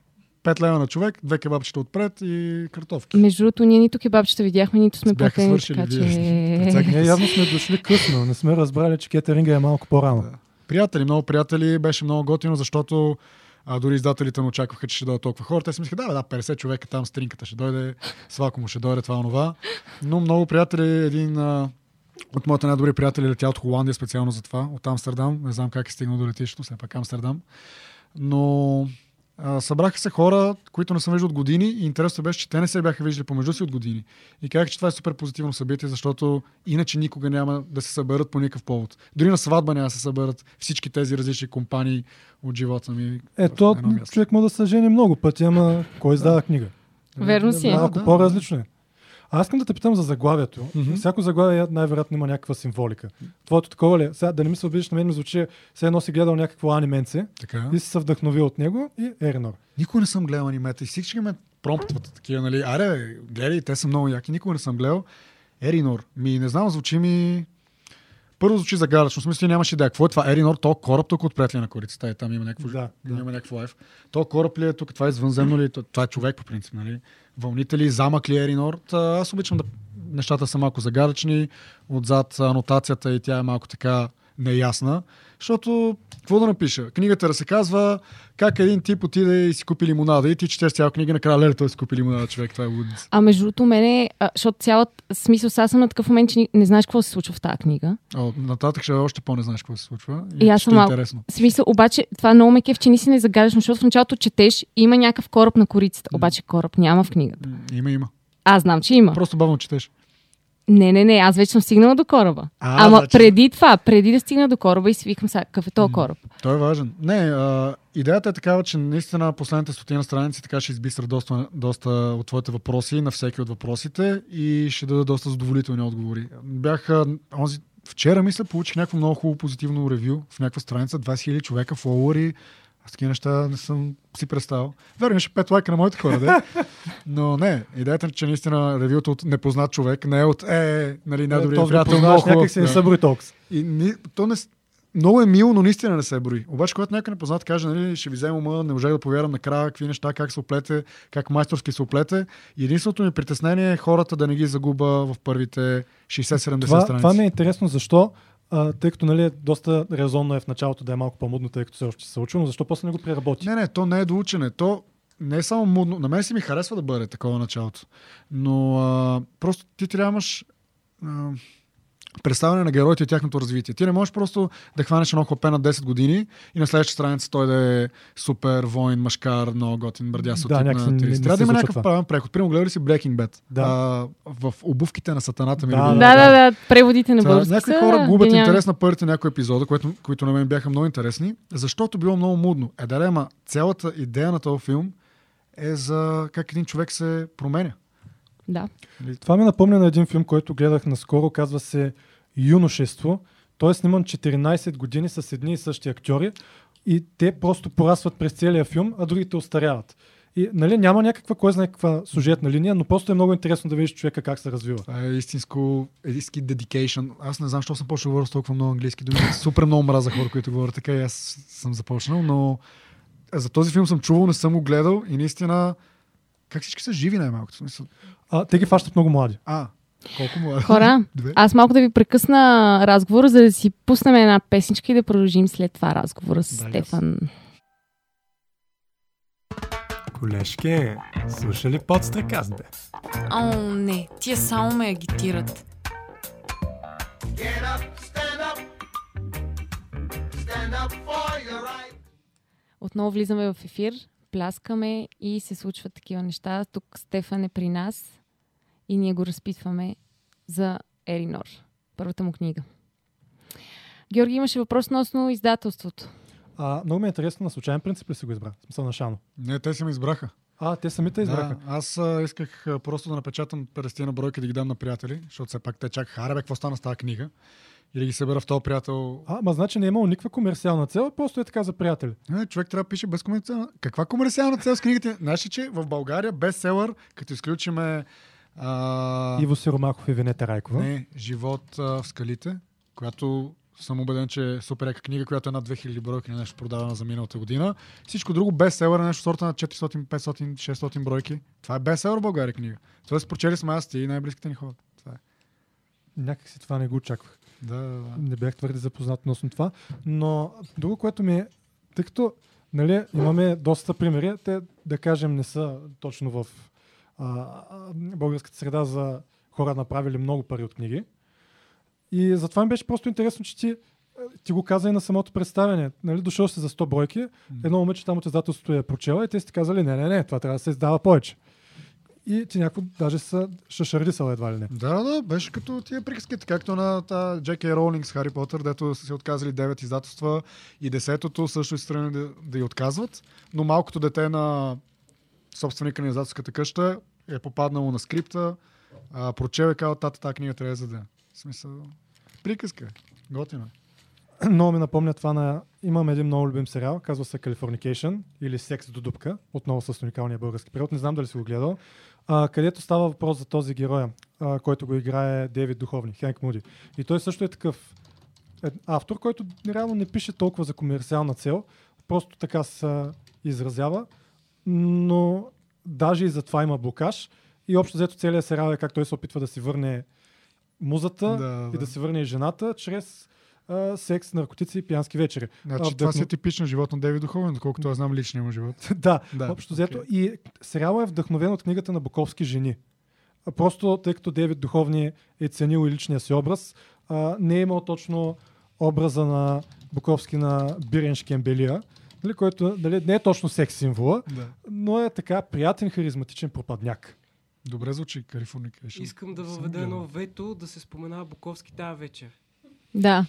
S9: 5 лева на човек, две кебабчета отпред и картофки.
S1: Между другото, ние нито кебабчета видяхме, нито сме
S9: Бяха
S1: платени,
S9: свършили
S1: така че...
S2: Ние явно сме дошли късно. Не сме разбрали, че кетеринга е малко по-рано.
S9: Да. Приятели, много приятели, беше много готино, защото а, дори издателите не очакваха, че ще дойдат толкова хора. Те си мислеха, да, да, 50 човека там стринката ще дойде, свако му ще дойде това, онова. Но много приятели, един а, от моите най-добри приятели летя от Холандия специално за това, от Амстердам. Не знам как е стигнал до летището, все пак Амстердам. Но а, събраха се хора, които не съм виждал от години и интересното беше, че те не се бяха виждали помежду си от години. И казах, че това е супер позитивно събитие, защото иначе никога няма да се съберат по никакъв повод. Дори на сватба няма да се съберат всички тези различни компании от живота ми.
S2: Ето, човек може да се жени много пъти, ама кой издава книга?
S1: Верно си е.
S2: Малко
S9: Да, да.
S2: по-различно е. Аз искам да те питам за заглавието.
S9: Мгм.
S2: Всяко заглавие най-вероятно има някаква символика. Твоето такова ли е? Сега да не ми се обидиш на мен, ми звучи, все едно си гледал някакво анименце
S9: Така.
S2: и си се вдъхновил от него и Еринор.
S9: Никога не съм гледал анимета и всички ме промптват такива, нали? Аре, гледай, те са много яки. Никога не съм гледал. Еринор. Ми, не знам, звучи ми... Първо звучи загадъчно. В смисъл нямаше идея. Какво е това? Еринор, то кораб тук отпред ли е на корицата? Е, там има някакво,
S2: Да, да.
S9: има някакво лайф. То кораб ли е тук? Това е извънземно ли? е? То- Това е човек по принцип, нали? Вълните ли? Замък ли е Еринор? Та, аз обичам да нещата са малко загадъчни. Отзад анотацията и тя е малко така неясна. Защото, какво да напиша? Книгата да се казва как един тип отиде и си купи лимонада и ти четеш цяла книга, накрая леле, той си купи лимонада, човек, това е лудница.
S1: А между другото, мене, защото цялата смисъл, сега съм на такъв момент, че не знаеш какво се случва в тази книга.
S9: О, нататък ще още по-не знаеш какво се случва.
S1: И аз
S9: ще
S1: съм
S9: е интересно.
S1: Смисъл, обаче, това много ме кеф, че наистина е загадъчно, защото в началото четеш и има някакъв кораб на корицата. Обаче кораб няма в книгата.
S9: Има, има.
S1: Аз знам, че има.
S9: Просто бавно четеш.
S1: Не, не, не, аз вече съм стигнала до кораба.
S9: А,
S1: Ама
S9: значи-
S1: преди това, преди да стигна до кораба и си викам сега, какъв е този кораб?
S9: Той е важен. Не, а, идеята е такава, че наистина последните стотина страници така ще избистрат доста, доста от твоите въпроси на всеки от въпросите и ще даде доста задоволителни отговори. Бях онзи, вчера, мисля, получих някакво много хубаво позитивно ревю в някаква страница, 20 000 човека, фолуари. Аз такива неща не съм си представил. Верно, имаше 5 лайка на моите хора, да. Но не, идеята е, че наистина ревюто от непознат човек не е от е, нали, най-добрият
S2: Този го
S9: приятел, много хубав.
S2: някак си не
S9: да.
S2: брои толкова.
S9: И ни, то не, много е мило, но наистина не се брои. Обаче, когато някой непознат каже, нали, ще ви взема ума, не можах да повярвам накрая какви неща, как се оплете, как майсторски се оплете. Единственото ми притеснение е хората да не ги загуба в първите 60-70
S2: Това,
S9: страници.
S2: това ми е интересно, защо, а, тъй като нали, доста резонно е в началото да е малко по-мудно, тъй като все още се учи, но защо после не го преработи?
S9: Не, не, то не е до учене. То не е само мудно. На мен си ми харесва да бъде такова началото. Но а, просто ти трябваш а, представяне на героите и тяхното развитие. Ти не можеш просто да хванеш едно хлапе на 10 години и на следващата страница той да е супер воин, машкар, много готин, бърдясъл
S2: Да,
S9: тип
S2: някакси
S9: на
S2: не-
S9: 30.
S2: не
S9: Трябва
S2: се
S9: да има някакъв
S2: това.
S9: правилен преход. Примерно, гледали си Breaking Bad.
S2: Да.
S9: А, в обувките на сатаната ми
S2: Да,
S9: любим.
S1: Да, да, да, преводите на български
S9: някои
S1: са
S9: хора губят
S1: гениални.
S9: интерес на първите някои епизода, които, които на мен бяха много интересни, защото било много мудно. Е, да, ама цялата идея на този филм е за как един човек се променя.
S1: Да.
S2: Това ми напомня на един филм, който гледах наскоро, казва се Юношество. Той е сниман 14 години с едни и същи актьори и те просто порасват през целия филм, а другите остаряват. И нали, няма някаква, кой знае каква сюжетна линия, но просто е много интересно да видиш човека как се развива.
S9: Това е истинско, истински dedication. Аз не знам, защо съм почнал да говоря с толкова много английски думи. Супер много мраза хора, които говорят така и аз съм започнал, но за този филм съм чувал, не съм го гледал и наистина как всички са живи най-малко. В Смисъл...
S2: А, те ги фащат много млади.
S9: А, колко е?
S1: Хора,
S9: Две.
S1: аз малко да ви прекъсна разговора, за да си пуснем една песничка и да продължим след това разговора с
S9: Дали,
S1: Стефан.
S10: Колежке, слуша ли подстреказ, бе?
S11: О, не, тия само ме агитират.
S1: Отново влизаме в ефир, пляскаме и се случват такива неща. Тук Стефан е при нас и ние го разпитваме за Еринор, първата му книга. Георги имаше въпрос относно издателството.
S2: А, много ми е интересно, на случайен принцип ли си го избра? В Смисъл на Шано.
S9: Не, те се ме избраха.
S2: А, те самите избраха.
S9: Да, аз а, исках а, просто да напечатам 50 на бройки да ги дам на приятели, защото все пак те чакаха, аре бе, какво стана с тази книга? И да ги събера в този приятел.
S2: А, ма значи не е имало никаква комерциална цел, просто е така за приятели.
S9: Не, човек трябва да пише без комерциална. Каква комерциална цел с книгите? Знаеш ли, че в България бестселър, като изключиме а...
S2: Иво Сиромахов и Венета Райкова.
S9: Не, Живот а, в скалите, която съм убеден, че е супер яка книга, която е над 2000 бройки на нещо продавана за миналата година. Всичко друго бестселър е нещо сорта на 400, 500, 600 бройки. Това е бестселър в България книга. Тоест, прочели сме аз ти и най-близките ни хора. Това е.
S2: Някак си това не го очаквах.
S9: Да, да, да.
S2: Не бях твърде запознат относно това. Но друго, което ми е, тъй като нали, имаме доста примери, те да кажем не са точно в а, българската среда за хора направили много пари от книги. И затова ми беше просто интересно, че ти, ти го каза и на самото представяне. Нали, дошъл си за 100 бройки, едно момиче там от издателството я е прочела и те си ти казали, не, не, не, това трябва да се издава повече. И ти някакво даже са шашардисал едва ли не.
S9: Да, да, беше като тия приказките, както на та Джеки Роулинг с Хари Потър, дето са си отказали 9 издателства и десетото също са страни да, да й отказват, но малкото дете на собственика на издателската къща е попаднало на скрипта, а, прочел и казал, тата, тази книга трябва да заде. В смисъл, приказка. е.
S2: Много ми напомня това на... Имам един много любим сериал, казва се Californication или Секс до дупка, отново с уникалния български превод. Не знам дали си го гледал. А, където става въпрос за този герой, а, който го играе Дейвид Духовни, Хенк Муди. И той също е такъв е, автор, който реално не пише толкова за комерциална цел, просто така се изразява, но даже и за това има блокаж. И общо взето целият сериал е как той се опитва да си върне музата
S9: Да,
S2: и
S9: да.
S2: да си върне и жената чрез а, секс, наркотици и пиянски вечери.
S9: Значи,
S2: А,
S9: това си е
S2: вдъхно-
S9: типично живот на Дейвид Духовен, доколкото аз знам личния му живот.
S2: да,
S9: Да,
S2: общо взето. И сериалът е вдъхновен от книгата на Буковски жени. А Просто тъй като Девид Духовни е ценил и личния си образ, а, не е имал точно образа на Буковски на Бирен Шкембелия, нали, който нали, не е точно секс символа,
S9: Да.
S2: но е така приятен, харизматичен пропадняк.
S9: Добре звучи Californication.
S3: Искам да въведа едно вето да се споменава Буковски тази вечер.
S1: Да,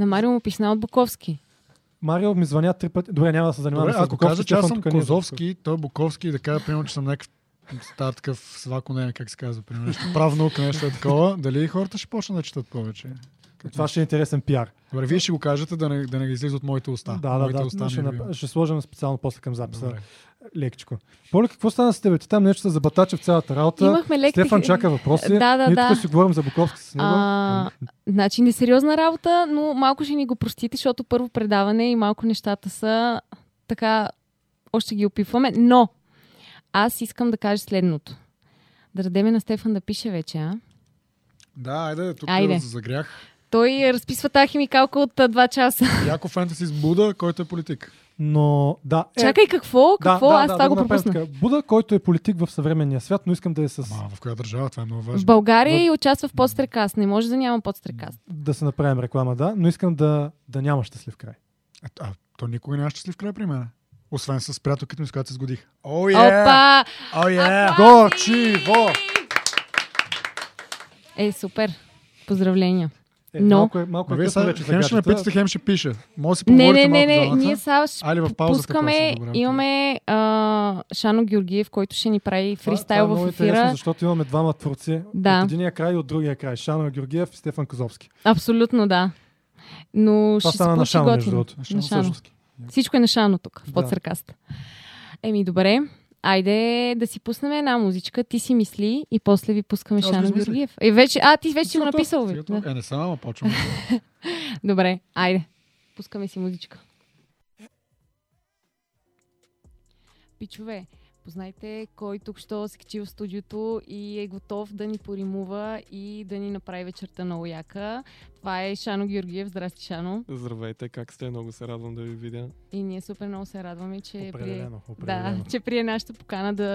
S1: на Марио му писна от Буковски.
S2: Марио ми звъня три пъти. Добре, няма да се занимавам
S9: Добре,
S2: с
S9: ако кажа, че аз съм
S2: е
S9: Козовски, той е Буковски и да кажа, примерно, че съм някакъв става такъв свако, не как се казва, примерно, нещо, прав наука, нещо е такова, дали хората ще почнат да четат повече?
S2: Това ще е интересен пиар.
S9: Добре, вие ще го кажете да не, да не излиза от моите уста.
S2: Да, да,
S9: моите
S2: да.
S9: уста
S2: ще,
S9: ми
S2: нап... ще сложим специално после към записа.
S9: Добре.
S2: Лекчко. Поли, какво стана с теб? Ти там нещо се забатача в цялата работа.
S1: Имахме лек
S2: Стефан чака въпроси.
S1: Да, да,
S2: Ние
S1: да.
S2: тук си говорим за Буковски с него.
S1: А, значи несериозна работа, но малко ще ни го простите, защото първо предаване и малко нещата са така, още ги опипваме. Но аз искам да кажа следното. Да дадеме на Стефан да пише вече, а?
S9: Да, айде, тук
S1: Айде.
S9: айде. загрях.
S1: Той разписва тази химикалка от а, два часа.
S9: Яко фентаси с Буда, който е политик.
S2: Но, да. Е,
S1: Чакай, какво? Какво?
S2: Да, да,
S1: Аз
S2: да,
S1: това
S2: да
S1: го пропусна.
S2: така. Буда, който е политик в съвременния свят, но искам да е с...
S9: А, в коя държава? Това е много
S1: В
S9: важно.
S1: България и участва в подстрекаст. Не може да няма подстрекаст.
S2: Да се направим реклама, да, но искам да, да няма щастлив край.
S9: А, а, то никога няма щастлив край при мен. Освен с приятелките ми, с която се сгодих. О,
S1: Опа!
S9: О, е!
S2: Горчиво!
S1: Е, супер. Поздравления.
S2: Е,
S1: Но-
S2: Малко е, малко
S9: Ма
S2: е
S9: вие сега
S2: вече
S9: хем ще
S2: гаджета.
S9: напитате, хем ще пише. Може да си
S1: Не, не, не, не. Ние сега ще
S9: Али в паузата.
S1: пускаме,
S9: добре,
S1: имаме а, Шано Георгиев, който ще ни прави
S2: Това-
S1: фристайл
S2: това е
S1: в
S2: много интересно,
S1: ефира.
S2: защото имаме двама творци
S1: Да.
S2: от единия край и от другия край. Шано Георгиев и Стефан Козовски.
S1: Абсолютно, да. Но
S2: Това
S1: ще
S2: стана на Шано, между другото.
S1: Всичко е на Шано тук, в
S2: Да.
S1: подсъркаст. Еми, добре. Айде да си пуснем една музичка. Ти си мисли и после ви пускаме Шано
S9: измислих.
S1: Георгиев. Е, вече, а, ти вече си го написал.
S9: Готов.
S1: Да.
S9: Е, не съм, ама почвам.
S1: Добре, айде. Пускаме си музичка. Пичове, познайте кой тук що се качи в студиото и е готов да ни поримува и да ни направи вечерта много яка. Това е Шано Георгиев. Здрасти, Шано.
S12: Здравейте, как сте? Много се радвам да ви видя.
S1: И ние супер много се радваме, че.
S2: Определено,
S1: Да,
S2: определено.
S1: че прие нашата покана да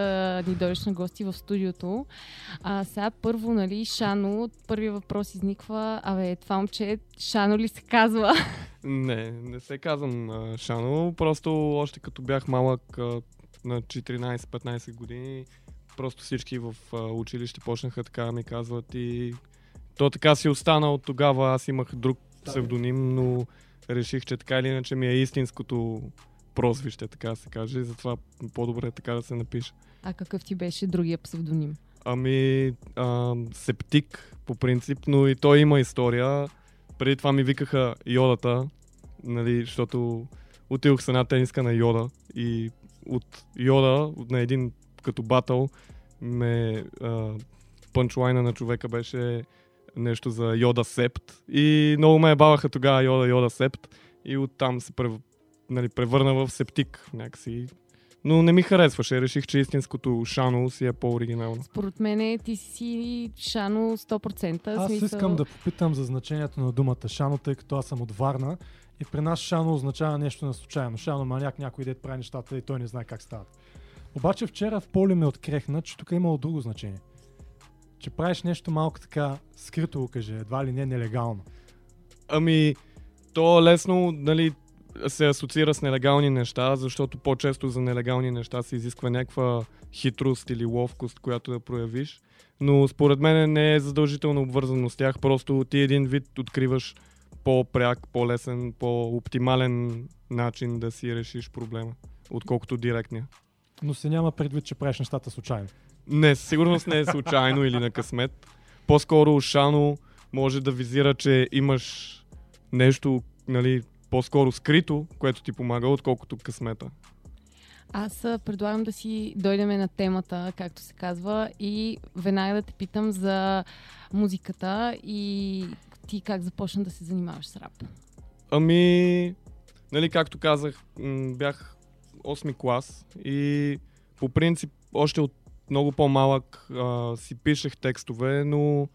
S1: ни дойдеш на гости в студиото. А сега първо, нали, Шано, първият въпрос изниква, абе, това момче, Шано ли се казва?
S12: Не, не се казвам Шано, просто още като бях малък на 14-15 години, просто всички в училище почнаха така да ми казват и то така си остана от тогава. Аз имах друг псевдоним, но реших, че така или иначе ми е истинското прозвище, така се каже, и затова по-добре е така да се напише.
S1: А какъв ти беше другия псевдоним?
S12: Ами, а, септик по принцип, но и той има история. Преди това ми викаха Йодата, нали, защото отидох с една тениска на Йода и от Йода, на един като батъл, ме а, пънчлайна на човека беше нещо за Йода Септ и много ме ебаваха тогава Йода Йода Септ и оттам се прев, нали, превърна в септик някакси. Но не ми харесваше. Реших, че истинското Шано си е по-оригинално.
S1: Според мен ти си Шано 100%.
S2: Аз
S1: смисъл...
S2: искам да попитам за значението на думата Шано, тъй като аз съм от Варна и при нас Шано означава нещо на случайно. Шано маняк, някой дет прави нещата и той не знае как стават. Обаче вчера в поле ме открехна, че тук е имало друго значение. Че правиш нещо малко така скрито, каже, едва ли не нелегално.
S12: Ами, то лесно, нали, се асоциира с нелегални неща, защото по-често за нелегални неща се изисква някаква хитрост или ловкост, която да проявиш. Но според мен не е задължително обвързано с тях, просто ти един вид откриваш по-пряк, по-лесен, по-оптимален начин да си решиш проблема, отколкото директния.
S2: Но се няма предвид, че правиш нещата случайно.
S12: Не, със сигурност не е случайно или на късмет. По-скоро Шано може да визира, че имаш нещо, нали, по-скоро скрито, което ти помага, отколкото късмета.
S1: Аз а, предлагам да си дойдем на темата, както се казва, и веднага да те питам за музиката и ти как започна да се занимаваш с рап.
S12: Ами, нали, както казах, бях 8 клас и по принцип още от много по-малък а, си пишех текстове, но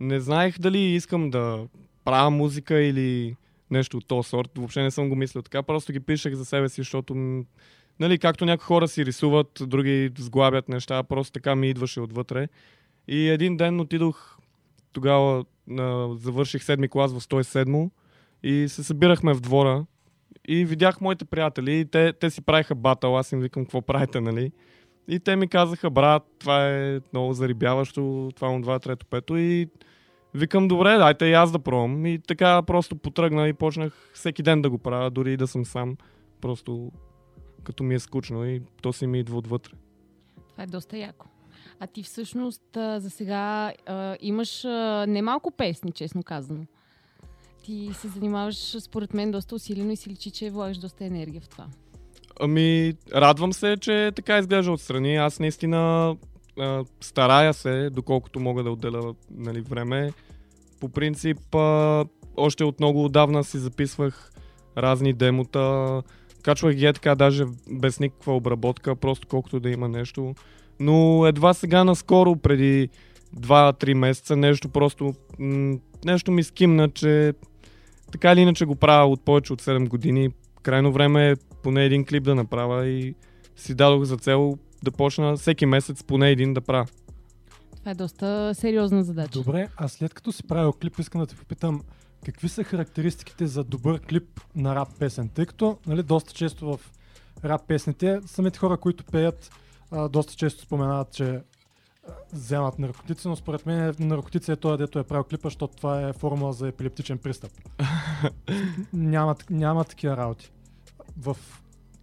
S12: не знаех дали искам да правя музика или нещо от този сорт. Въобще не съм го мислил така, просто ги пишех за себе си, защото нали, както някои хора си рисуват, други сглабят неща, просто така ми идваше отвътре. И един ден отидох, тогава завърших седми клас в 107 и се събирахме в двора и видях моите приятели и те, те си правиха батъл, аз им викам какво правите, нали? И те ми казаха, брат, това е много зарибяващо, това му 2, 3, 5 и викам, добре, дайте и аз да пробвам. И така просто потръгна и почнах всеки ден да го правя, дори и да съм сам. Просто като ми е скучно и то си ми идва отвътре.
S1: Това е доста яко. А ти всъщност за сега а, имаш а, немалко песни, честно казано. Ти се занимаваш, според мен, доста усилено и си личи, че влагаш доста енергия в това.
S12: Ами, радвам се, че така изглежда отстрани. Аз наистина а, старая се, доколкото мога да отделя нали, време. По принцип, а, още от много отдавна си записвах разни демота. Качвах ги е така, даже без никаква обработка, просто колкото да има нещо. Но едва сега наскоро, преди 2-3 месеца, нещо просто, м- нещо ми скимна, че така или иначе го правя от повече от 7 години. Крайно време е поне един клип да направя и си дадох за цел да почна всеки месец поне един да правя.
S1: Това е доста сериозна задача.
S2: Добре, а след като си правил клип, искам да те попитам какви са характеристиките за добър клип на рап песен, тъй като нали, доста често в рап песните самите хора, които пеят, а, доста често споменават, че вземат наркотици, но според мен наркотици е това, дето е правил клипа, защото това е формула за епилептичен пристъп. няма, няма такива работи. В,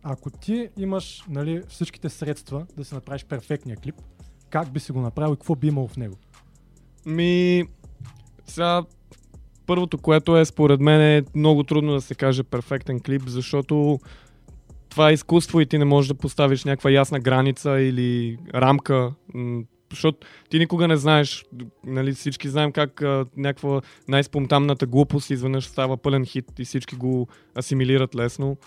S2: ако ти имаш нали, всичките средства да си направиш перфектния клип, как би си го направил и какво би имало в него?
S12: Ми, сега първото, което е според мен е много трудно да се каже перфектен клип, защото това е изкуство и ти не можеш да поставиш някаква ясна граница или рамка, защото ти никога не знаеш, нали, всички знаем как а, някаква най-спонтанната глупост изведнъж става пълен хит и всички го асимилират лесно.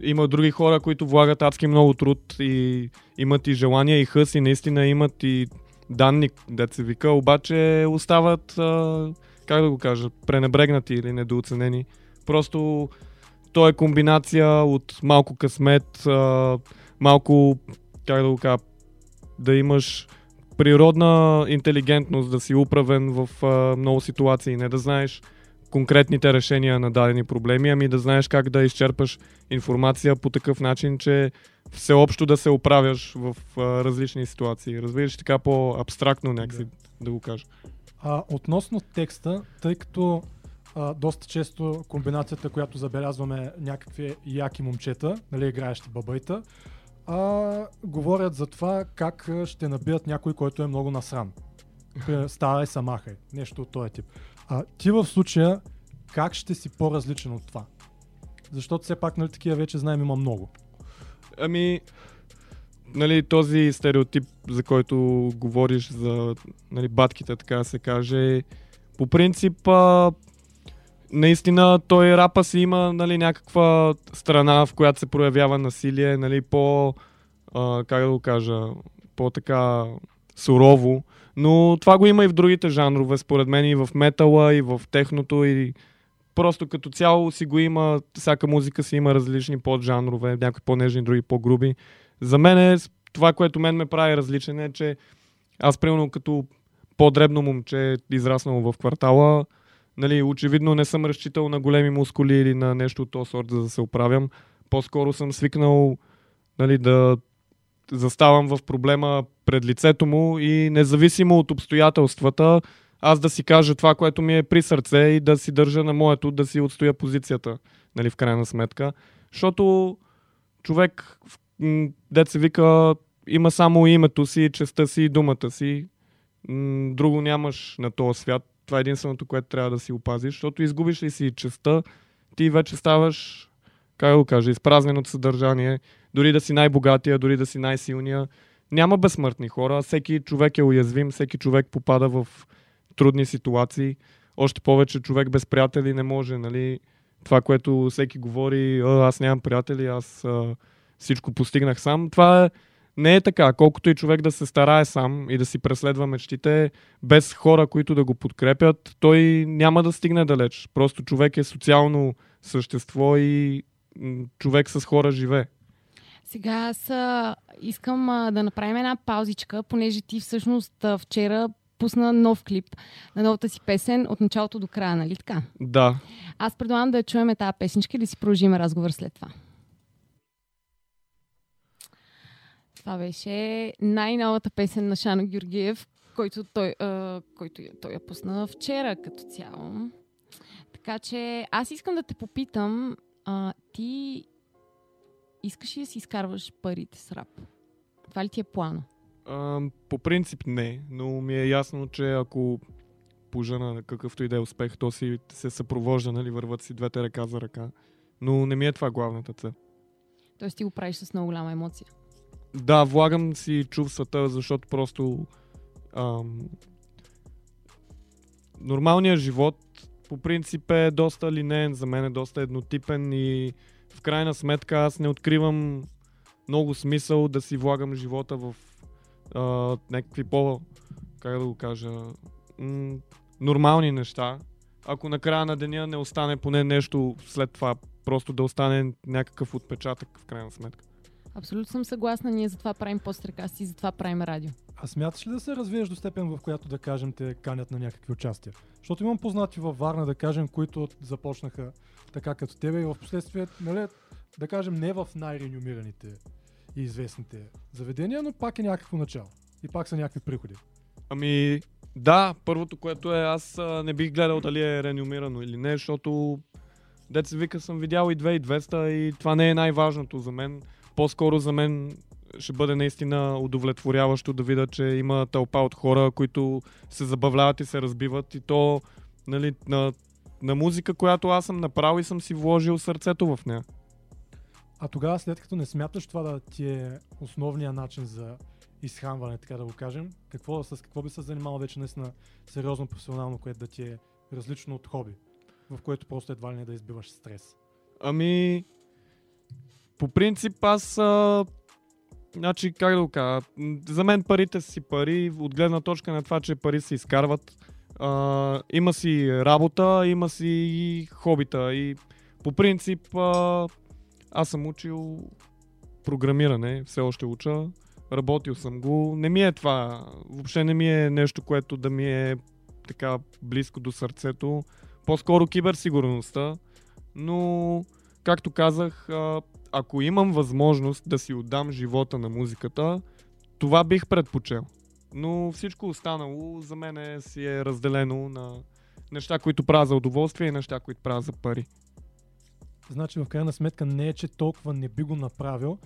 S12: Има други хора, които влагат адски много труд и имат и желания и хъс и наистина имат и данни, дет се вика, обаче остават, а, как да го кажа, пренебрегнати или недооценени. Просто то е комбинация от малко късмет, а, малко, как да го кажа, да имаш природна интелигентност, да си управен в а, много ситуации, не да знаеш конкретните решения на дадени проблеми, ами да знаеш как да изчерпаш информация по такъв начин, че всеобщо да се оправяш в а, различни ситуации. Разбираш така по-абстрактно някакси да го кажа.
S2: А, относно текста, тъй като а, доста често комбинацията, която забелязваме е някакви яки момчета, нали, играещи бабайта, а, говорят за това как ще набият някой, който е много насран. Ставай самахай. Нещо от този тип. А ти в случая как ще си по-различен от това? Защото все пак, нали, такива вече знаем има много.
S12: Ами, нали, този стереотип, за който говориш за нали, батките, така да се каже, по принцип, а, наистина той рапа си има нали, някаква страна, в която се проявява насилие, нали, по, а, как да го кажа, по-така сурово, но това го има и в другите жанрове, според мен и в метала, и в техното, и просто като цяло си го има, всяка музика си има различни поджанрове, някои по-нежни, други по-груби. За мен е, това, което мен ме прави различен е, че аз примерно като по-дребно момче, израснало в квартала, нали, очевидно не съм разчитал на големи мускули или на нещо от този сорт, за да се оправям. По-скоро съм свикнал нали, да заставам в проблема пред лицето му и независимо от обстоятелствата, аз да си кажа това, което ми е при сърце и да си държа на моето, да си отстоя позицията, нали, в крайна сметка. Защото човек, дет се вика, има само името си, честа си и думата си. Друго нямаш на този свят. Това е единственото, което трябва да си опазиш, защото изгубиш ли си честа, ти вече ставаш, как го кажа, изпразнен от съдържание. Дори да си най-богатия, дори да си най-силния. Няма безсмъртни хора. Всеки човек е уязвим, всеки човек попада в трудни ситуации. Още повече човек без приятели не може, нали? Това, което всеки говори, «А, аз нямам приятели, аз а, всичко постигнах сам. Това е, не е така. Колкото и човек да се старае сам и да си преследва мечтите, без хора, които да го подкрепят, той няма да стигне далеч. Просто човек е социално същество и човек с хора живее.
S1: Сега аз искам а, да направим една паузичка, понеже ти всъщност а, вчера пусна нов клип на новата си песен от началото до края, нали така?
S12: Да.
S1: Аз предлагам да чуем тази песничка и да си продължим разговор след това. Това беше най-новата песен на Шано Георгиев, който той, а, който той я пусна вчера като цяло. Така че аз искам да те попитам, а, ти искаш ли да си изкарваш парите с рап? Това ли ти е плана?
S12: А, по принцип не, но ми е ясно, че ако пожена на какъвто и да е успех, то си се съпровожда, нали, върват си двете ръка за ръка. Но не ми е това главната цел.
S1: Тоест ти го правиш с много голяма емоция.
S12: Да, влагам си чувствата, защото просто ам, нормалният живот по принцип е доста линеен, за мен е доста еднотипен и в крайна сметка аз не откривам много смисъл да си влагам живота в а, някакви по, как да го кажа, м- нормални неща. Ако на края на деня не остане поне нещо след това, просто да остане някакъв отпечатък в крайна сметка.
S1: Абсолютно съм съгласна. Ние затова правим пострекасти и затова правим радио.
S2: А смяташ ли да се развиеш до степен, в която да кажем те канят на някакви участия? Защото имам познати във Варна, да кажем, които започнаха така като тебе и в последствие, нали, да кажем, не в най-ренюмираните и известните заведения, но пак е някакво начало. И пак са някакви приходи.
S12: Ами, да, първото, което е, аз а, не бих гледал дали е ренюмирано или не, защото деца вика съм видял и 2200 и това не е най-важното за мен. По-скоро за мен ще бъде наистина удовлетворяващо да видя, че има тълпа от хора, които се забавляват и се разбиват и то нали, на на музика, която аз съм направил и съм си вложил сърцето в нея.
S2: А тогава, след като не смяташ това да ти е основния начин за изхранване, така да го кажем, какво, с какво би се занимавал вече наистина сериозно професионално, което да ти е различно от хоби, в което просто едва ли не да избиваш стрес?
S12: Ами, по принцип аз, а, значи, как да го кажа, за мен парите си пари, от гледна точка на това, че пари се изкарват. А, има си работа, има си и хобита и по принцип а, аз съм учил програмиране, все още уча, работил съм го. Не ми е това, въобще не ми е нещо, което да ми е така близко до сърцето. По-скоро киберсигурността, но както казах, а, ако имам възможност да си отдам живота на музиката, това бих предпочел. Но всичко останало за мен е, си е разделено на неща, които правя за удоволствие и неща, които правя за пари.
S2: Значи в крайна сметка не е, че толкова не би го направил,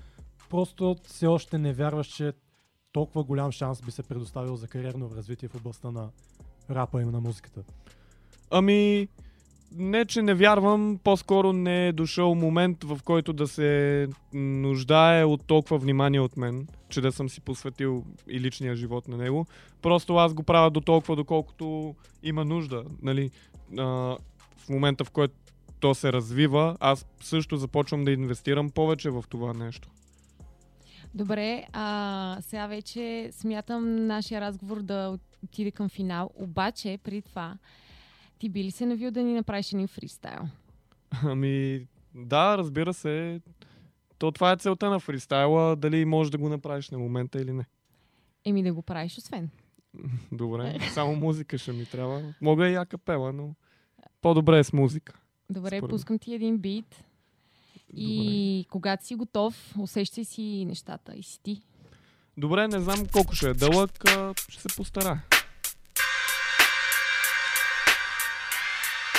S2: просто все още не вярваш, че толкова голям шанс би се предоставил за кариерно развитие в областта на рапа и на музиката.
S12: Ами, не, че не вярвам, по-скоро не е дошъл момент, в който да се нуждае от толкова внимание от мен, че да съм си посветил и личния живот на него. Просто аз го правя до толкова, доколкото има нужда. Нали? А, в момента, в който то се развива, аз също започвам да инвестирам повече в това нещо.
S1: Добре, а, сега вече смятам нашия разговор да отиде към финал, обаче при това ти би ли се навил да ни направиш един фристайл?
S12: Ами, да, разбира се. То това е целта на фристайла, дали можеш да го направиш на момента или не.
S1: Еми да го правиш освен.
S12: Добре, само музика ще ми трябва. Мога и акапела, но по-добре е с музика.
S1: Добре,
S12: Според
S1: пускам ти един бит. И когато си готов, усещай си нещата и си ти.
S12: Добре, не знам колко ще е дълъг, ще се постара.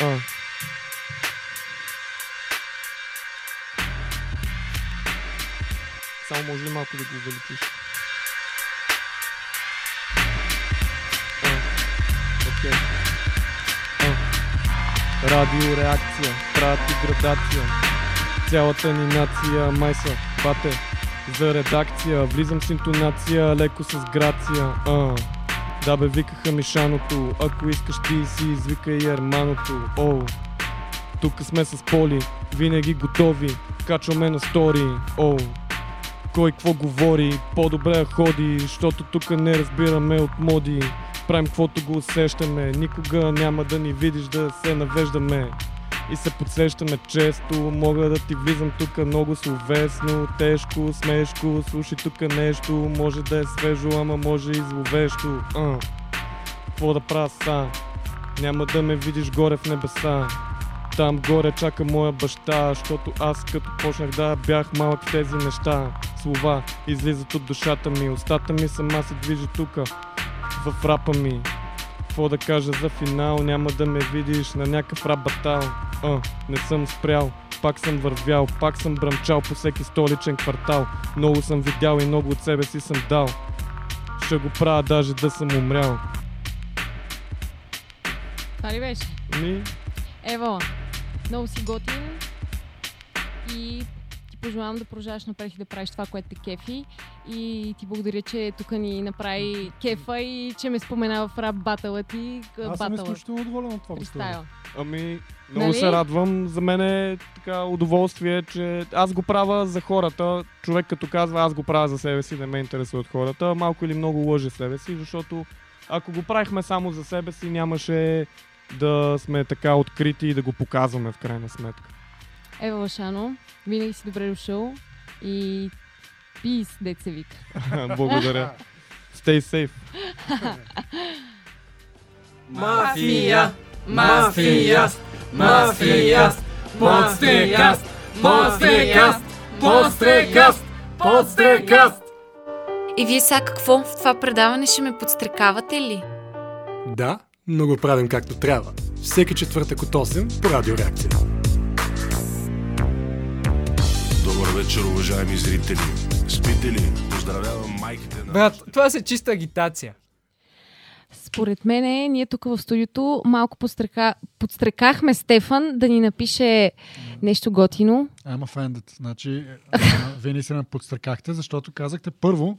S12: А. Само може ли малко да го увеличиш? Окей. Радиореакция, правят градация. Цялата ни нация, май са, бате, за редакция. Влизам с интонация, леко с грация. А. Да бе, викаха ми шаното, ако искаш ти си, извикай и ерманото. О, тук сме с Поли, винаги готови, качваме на стори. О, кой какво говори, по-добре ходи, защото тук не разбираме от моди. Правим каквото го усещаме, никога няма да ни видиш да се навеждаме. И се подсещаме често, мога да ти влизам тук много словесно, тежко, смешко, слушай тук нещо, може да е свежо, ама може и зловещо. А. Какво да правя сам? Няма да ме видиш горе в небеса. Там горе чака моя баща, защото аз като почнах да бях малък тези неща. Слова излизат от душата ми, устата ми сама се движи тука в рапа ми. Какво да кажа за финал, няма да ме видиш на някакъв рап батал. А, не съм спрял, пак съм вървял, пак съм бръмчал по всеки столичен квартал. Много съм видял и много от себе си съм дал. Ще го правя даже да съм умрял.
S1: Това ли беше?
S12: Ми,
S1: Ево, много си готин и пожелавам да продължаваш напред и да правиш това, което те кефи. И ти благодаря, че тук ни направи кефа и че ме спомена в рап батъла ти.
S2: Аз съм изключително доволен от това.
S1: Фристайл.
S12: Ами, много
S1: Нали?
S12: се радвам. За мен е така удоволствие, че аз го правя за хората. Човек като казва, аз го правя за себе си, не ме интересуват хората, малко или много лъже себе си, защото ако го правихме само за себе си, нямаше да сме така открити и да го показваме в крайна сметка.
S1: Ева Лашано, винаги си добре дошъл и пис, дет се вика.
S12: Благодаря. Stay safe.
S13: Мафия! Мафия! Мафия! Подстрекаст! Подстрекаст! Подстрекаст! Подстрекаст!
S11: И вие сега какво? В това предаване ще ме подстрекавате ли?
S10: Да, но го правим както трябва. Всеки четвъртък от 8 по Радио
S14: вечер, уважаеми зрители. Спите ли? Поздравявам майките на...
S3: Брат, това са чиста агитация.
S1: Според мен, ние тук в студиото малко подстрека... подстрекахме Стефан да ни напише нещо готино.
S9: I'm offended. Значи, вие не се ме подстрекахте, защото казахте първо,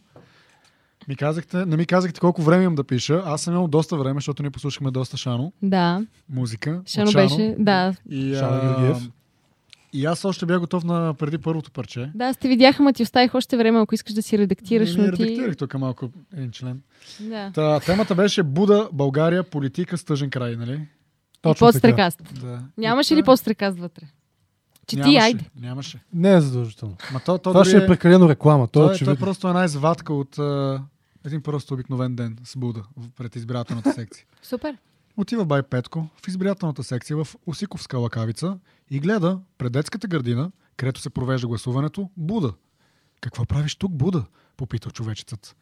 S9: ми казахте, не ми казахте колко време имам да пиша. Аз съм имал доста време, защото ние послушахме доста Шано.
S1: Да.
S9: Музика. от
S1: Шано беше, да.
S9: И,
S2: Шано
S9: а,
S2: Георгиев.
S9: И аз още бях готов на преди първото парче.
S1: Да, аз те видях, ама ти оставих още време, ако искаш да си редактираш.
S9: Не, не
S1: но ти...
S9: редактирах тук малко един член.
S1: Да.
S9: Та, темата беше Буда, България, политика с тъжен край, нали?
S1: И
S2: Точно
S1: подстрекаст.
S9: Да.
S1: Нямаше ли подстрекаст вътре? Че ти,
S9: Нямаше,
S1: айде.
S9: Нямаше.
S2: Не е задължително.
S9: Ма то, то
S2: Това ще е прекалено реклама. То е
S9: Той, той е просто една извадка от а, един просто обикновен ден с Буда пред избирателната секция.
S1: Супер.
S9: Отива бай Петко в избирателната секция в Осиковска лакавица и гледа пред детската градина, където се провежда гласуването, Буда. Какво правиш тук, Буда? Попита човечецът.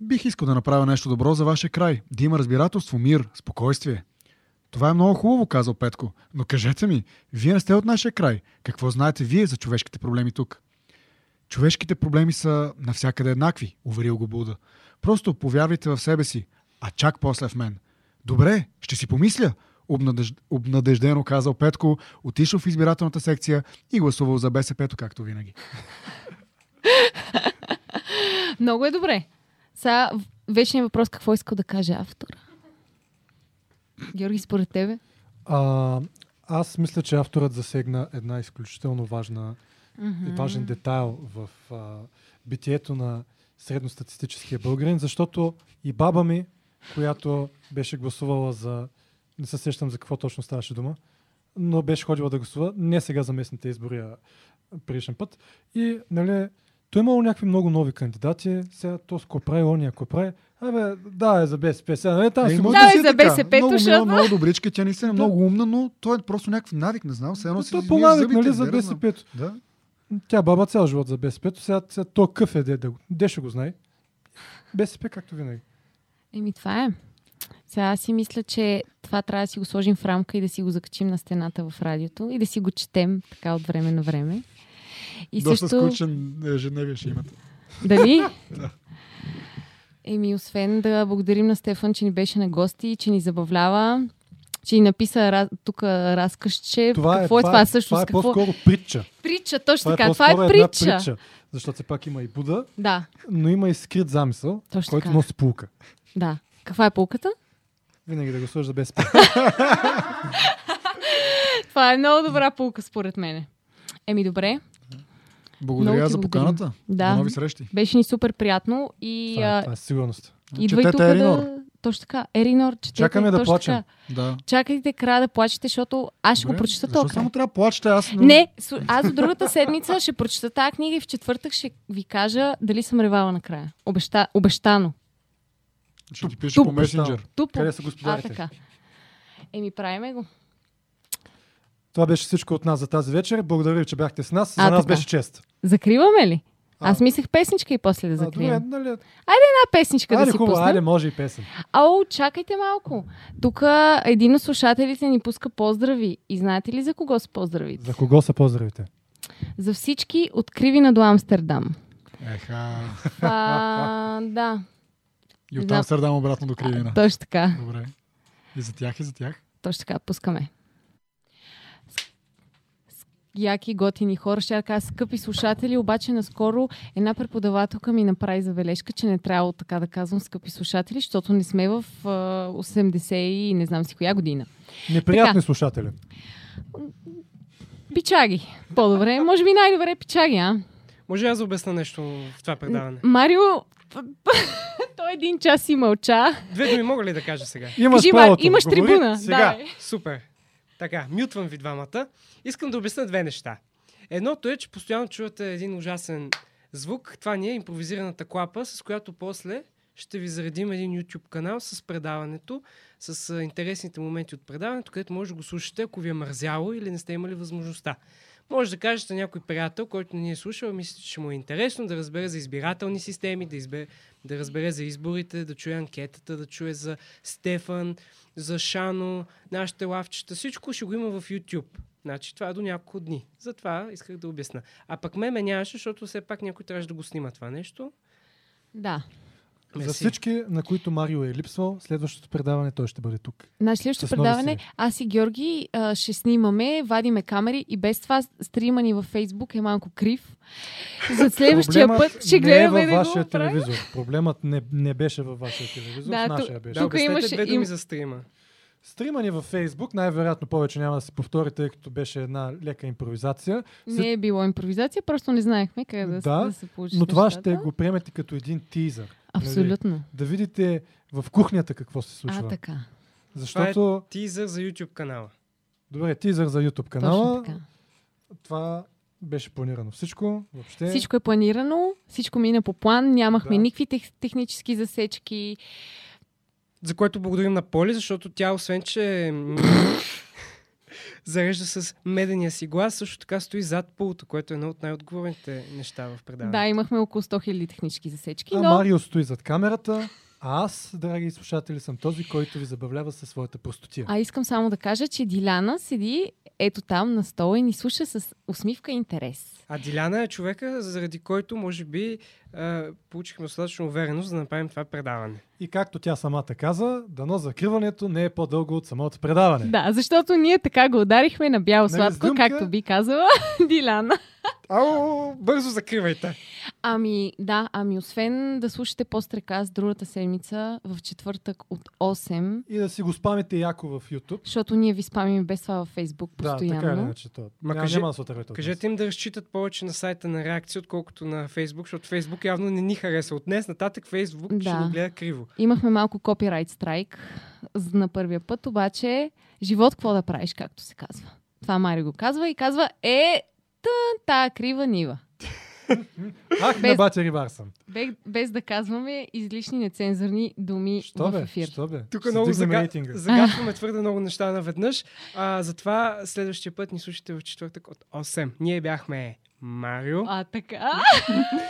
S9: Бих искал да направя нещо добро за вашия край. Да има разбирателство, мир, спокойствие. Това е много хубаво, казал Петко. Но кажете ми, вие не сте от нашия край. Какво знаете вие за човешките проблеми тук? Човешките проблеми са навсякъде еднакви, уверил го Буда. Просто повярвайте в себе си, а чак после в мен. Добре, ще си помисля, обнадеж... обнадеждено казал Петко, отишъл в избирателната секция и гласувал за БСП, както винаги.
S1: Много е добре. Сега вечният въпрос какво искал да каже автора. Георги, според тебе?
S2: А, аз мисля, че авторът засегна една изключително важна и важен детайл в а, битието на средностатистическия българин, защото и баба ми, която беше гласувала за... Не се сещам за какво точно ставаше дума, но беше ходила да гласува, не сега за местните избори, а предишен път. И, нали, той имало някакви много нови кандидати, сега то ско прави, ония ако прави. Абе, да, е за БСП. Сега, нали, там
S9: Е,
S2: си
S9: може
S2: го-
S9: да си е така. Много мила,
S1: защото-
S9: много добричка, тя наистина е много умна, но той е просто някакъв навик, не знам. Си
S2: То
S9: измиеш
S2: по навик, нали, за
S9: не.
S2: БСП.
S9: Да.
S2: Тя баба цял живот за БСП. Сега, сега то къв е, де, де, де ще го знае. БСП, както винаги.
S1: Еми, това е. Сега си мисля, че това трябва да си го сложим в рамка и да си го закачим на стената в радиото и да си го четем така от време на време. И
S9: Доста
S1: също...
S9: скучен ежедневие ще имате.
S1: Дали?
S9: Да.
S1: Еми, освен да благодарим на Стефан, че ни беше на гости, че ни забавлява, че ни написа тук разкъщче. какво е това, всъщност?
S2: Това е
S1: какво...
S2: по-скоро притча.
S1: Притча, точно
S2: Това е
S1: така. Това е
S2: по-скоро една
S1: притча.
S2: притча. Защото все пак има и Буда,
S1: Да,
S2: но има и скрит замисъл,
S1: Точно
S2: който
S1: така.
S2: носи полука.
S1: да. Каква е полката?
S2: Винаги да гласуваш за БСП.
S1: Това е много добра полка, според мене. Еми, добре.
S9: Благодаря
S1: Много
S9: за
S1: благодарим.
S9: поканата.
S1: Да.
S9: До нови срещи.
S1: Беше ни супер приятно и
S2: Това е, това е сигурност.
S1: идвай
S9: Четете
S1: тук
S9: Еринор.
S1: да... Точно така. Еринор, четете.
S2: Чакаме да плачем.
S1: така.
S9: Да.
S1: Чакайте края да плачете, защото аз ще го
S9: Добре,
S1: прочета
S9: Защо
S1: този
S9: само трябва да плачете? Аз
S1: Не, аз от другата седмица ще прочета тази книга и в четвъртък ще ви кажа дали съм ревала накрая. Обеща, обещано.
S9: Ще ти пише
S1: Туп.
S9: по месенджер.
S1: Тупо.
S2: Къде са
S1: А,
S2: господарите?
S1: така. Еми, правиме го.
S2: Това беше всичко от нас за тази вечер. Благодаря ви, че бяхте с нас. За
S1: А,
S2: нас
S1: така.
S2: беше чест.
S1: Закриваме ли? Аз мислех песничка и после да
S2: А,
S1: закрием.
S2: добре, нали?
S1: Айде една песничка
S2: Айде,
S1: да си
S2: хубаво,
S1: пуснем.
S2: айде, може и песен.
S1: Ау, чакайте малко. Тук един от слушателите ни пуска поздрави. И знаете ли за кого са поздравите?
S2: За кого са поздравите?
S1: За всички от Кривина до Амстердам.
S9: Еха.
S1: А, да.
S9: И от. Амстердам обратно до Кривина.
S1: Точно така.
S9: Добре. И за тях, и за тях.
S1: Точно така, пускаме. Яки, готини хора. Ще кажа, скъпи слушатели, обаче наскоро една преподавателка ми направи забележка, че не трябва така да казвам скъпи слушатели, защото не сме в а, 80 и не знам си коя година.
S2: Неприятни
S1: Така.
S2: слушатели.
S1: Пичаги. По-добре. Може би най-добре пичаги, а?
S3: Може аз да обясна нещо в това предаване?
S1: Марио, той един час си мълча.
S3: Две думи мога ли да кажа сега?
S2: Имаш
S1: Кажи,
S2: правото.
S1: имаш
S2: Говори
S1: трибуна.
S2: Сега.
S1: Давай.
S3: Супер. Така, мютвам ви двамата. Искам да обясня две неща. Едното е, че постоянно чувате един ужасен звук. Това ни е импровизираната клапа, с която после ще ви заредим един YouTube канал с предаването, с интересните моменти от предаването, където може да го слушате, ако ви е мързяло или не сте имали възможността. Може да кажете на някой приятел, който не ни е слушал, мисля, че му е интересно да разбере за избирателни системи, да, избере, да разбере за изборите, да чуе анкетата, да чуе за Стефан, за Шано, нашите лавчета. Всичко ще го има в YouTube. Значи това е до няколко дни. Затова исках да обясна. А пък ме ме нямаше, защото все пак някой трябваше да го снима това нещо.
S1: Да.
S2: За
S3: Мерси.
S2: всички, на които Марио е липсвал, следващото предаване той ще бъде тук.
S1: На следващото
S2: С нови
S1: предаване
S2: серии.
S1: аз и Георги а, ще снимаме, вадиме камери и без това стрима ни във Фейсбук е малко крив. За следващия
S2: Проблемът
S1: път ще
S2: не е
S1: гледаме
S2: във
S1: да
S2: вашия телевизор. Проблемът не, не беше във вашия телевизор,
S1: Да,
S2: в нашия беше.
S3: Да,
S1: Тук имаше-
S3: две думи
S1: им-
S3: за стрима.
S2: Стрима ни във Фейсбук, най-вероятно повече няма да се повтори, тъй като беше една лека импровизация. След-
S1: Не е било импровизация, просто не знаехме как да,
S2: да,
S1: да се получи.
S2: но това ще го приемете като един тизър. нали?
S1: Абсолютно.
S2: Да видите в кухнята какво се случва.
S1: А, така.
S2: Защото...
S3: Това е тизър за YouTube канала.
S2: Добре, тизър за YouTube канала.
S1: Точно така.
S2: Това беше планирано всичко. Въобще.
S1: Всичко е планирано, всичко мина по план, нямахме
S2: Да.
S1: никакви тех, технически засечки.
S3: За което благодарим на Поли, защото тя, освен че зарежда с медения си глас, също така стои зад пулта, което е едно от най-отговорните неща в предаването.
S1: Да, имахме около 100 000 технически засечки,
S2: А
S1: но
S2: Марио стои зад камерата, а аз, драги слушатели, съм този, който ви забавлява със своята простотия.
S1: А искам само да кажа, че Диляна седи ето там на стола и ни слуша с усмивка и интерес.
S3: А Диляна е човека, заради който, може би, получихме достатъчно увереност да направим това предаване.
S2: И както тя самата каза, дано закриването не е по-дълго от самото предаване.
S1: Да, защото ние така го ударихме на бяло
S2: Нали,
S1: сладко, както би казала Диляна.
S3: Ау, бързо закривайте!
S1: Ами, да, ами освен да слушате постреказ другата седмица в четвъртък от 8,
S2: И да си го спамите яко в YouTube.
S1: защото ние ви спамим без това във Фейсбук
S2: Да,
S1: постоянно.
S2: така или иначе. То.
S3: Ма
S2: Няма,
S3: кажи-
S2: няма да се
S3: Кажете им да разчитат повече на сайта на реакция, отколкото на Фейсбук, защото Фейсбук явно не ни хареса. От днес нататък Фейсбук ще
S1: Да.
S3: го гледа криво.
S1: Имахме малко копирайт страйк на първия път, обаче живот какво да правиш, както се казва. Това Мари го казва и казва, е, тън, та крива нива.
S2: Ах,
S1: Без-
S2: на батя рибар съм.
S1: Без, без да казваме излишни нецензурни думи
S2: Що
S1: в
S2: бе?
S1: ефир.
S2: Що бе?
S3: Тук
S2: Ще
S3: много зага... загатваме твърде много неща наведнъж. А, затова следващия път ни слушате в четвъртък от 8. Ние бяхме Марио.
S1: А, така?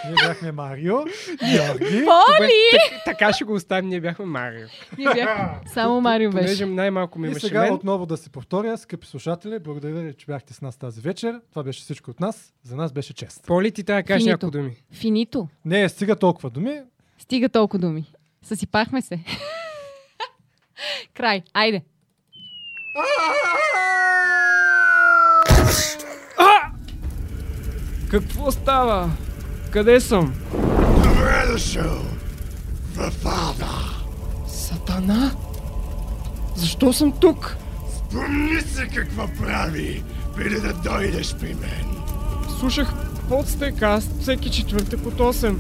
S2: Ние бяхме Марио, Георги.
S1: Поли!
S3: Так, така ще го оставим. Ние бяхме Марио.
S1: Ние бяхме. Само Марио
S3: Понеже
S1: беше.
S3: най-малко ми
S2: И сега
S3: мен.
S2: отново да се повторя, скъпи слушатели, благодаря ви, че бяхте с нас тази вечер. Това беше всичко от нас. За нас беше чест.
S3: Поли, ти трябва да кажеш няколко думи.
S1: Финито.
S2: Не, стига толкова думи.
S1: Стига толкова думи. Съсипахме се. Край. Айде.
S3: Какво става? Къде съм?
S14: Добре дошъл в ада.
S3: Сатана? Защо съм тук?
S14: Спомни се какво прави, преди да дойдеш при мен.
S3: Слушах подстрекаст всеки четвъртък от 8.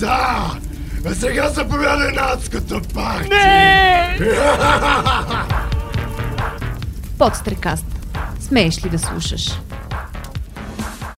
S14: Да! А сега заповядай на адското парти!
S3: Не!
S11: Подстрекаст. Смееш ли да слушаш?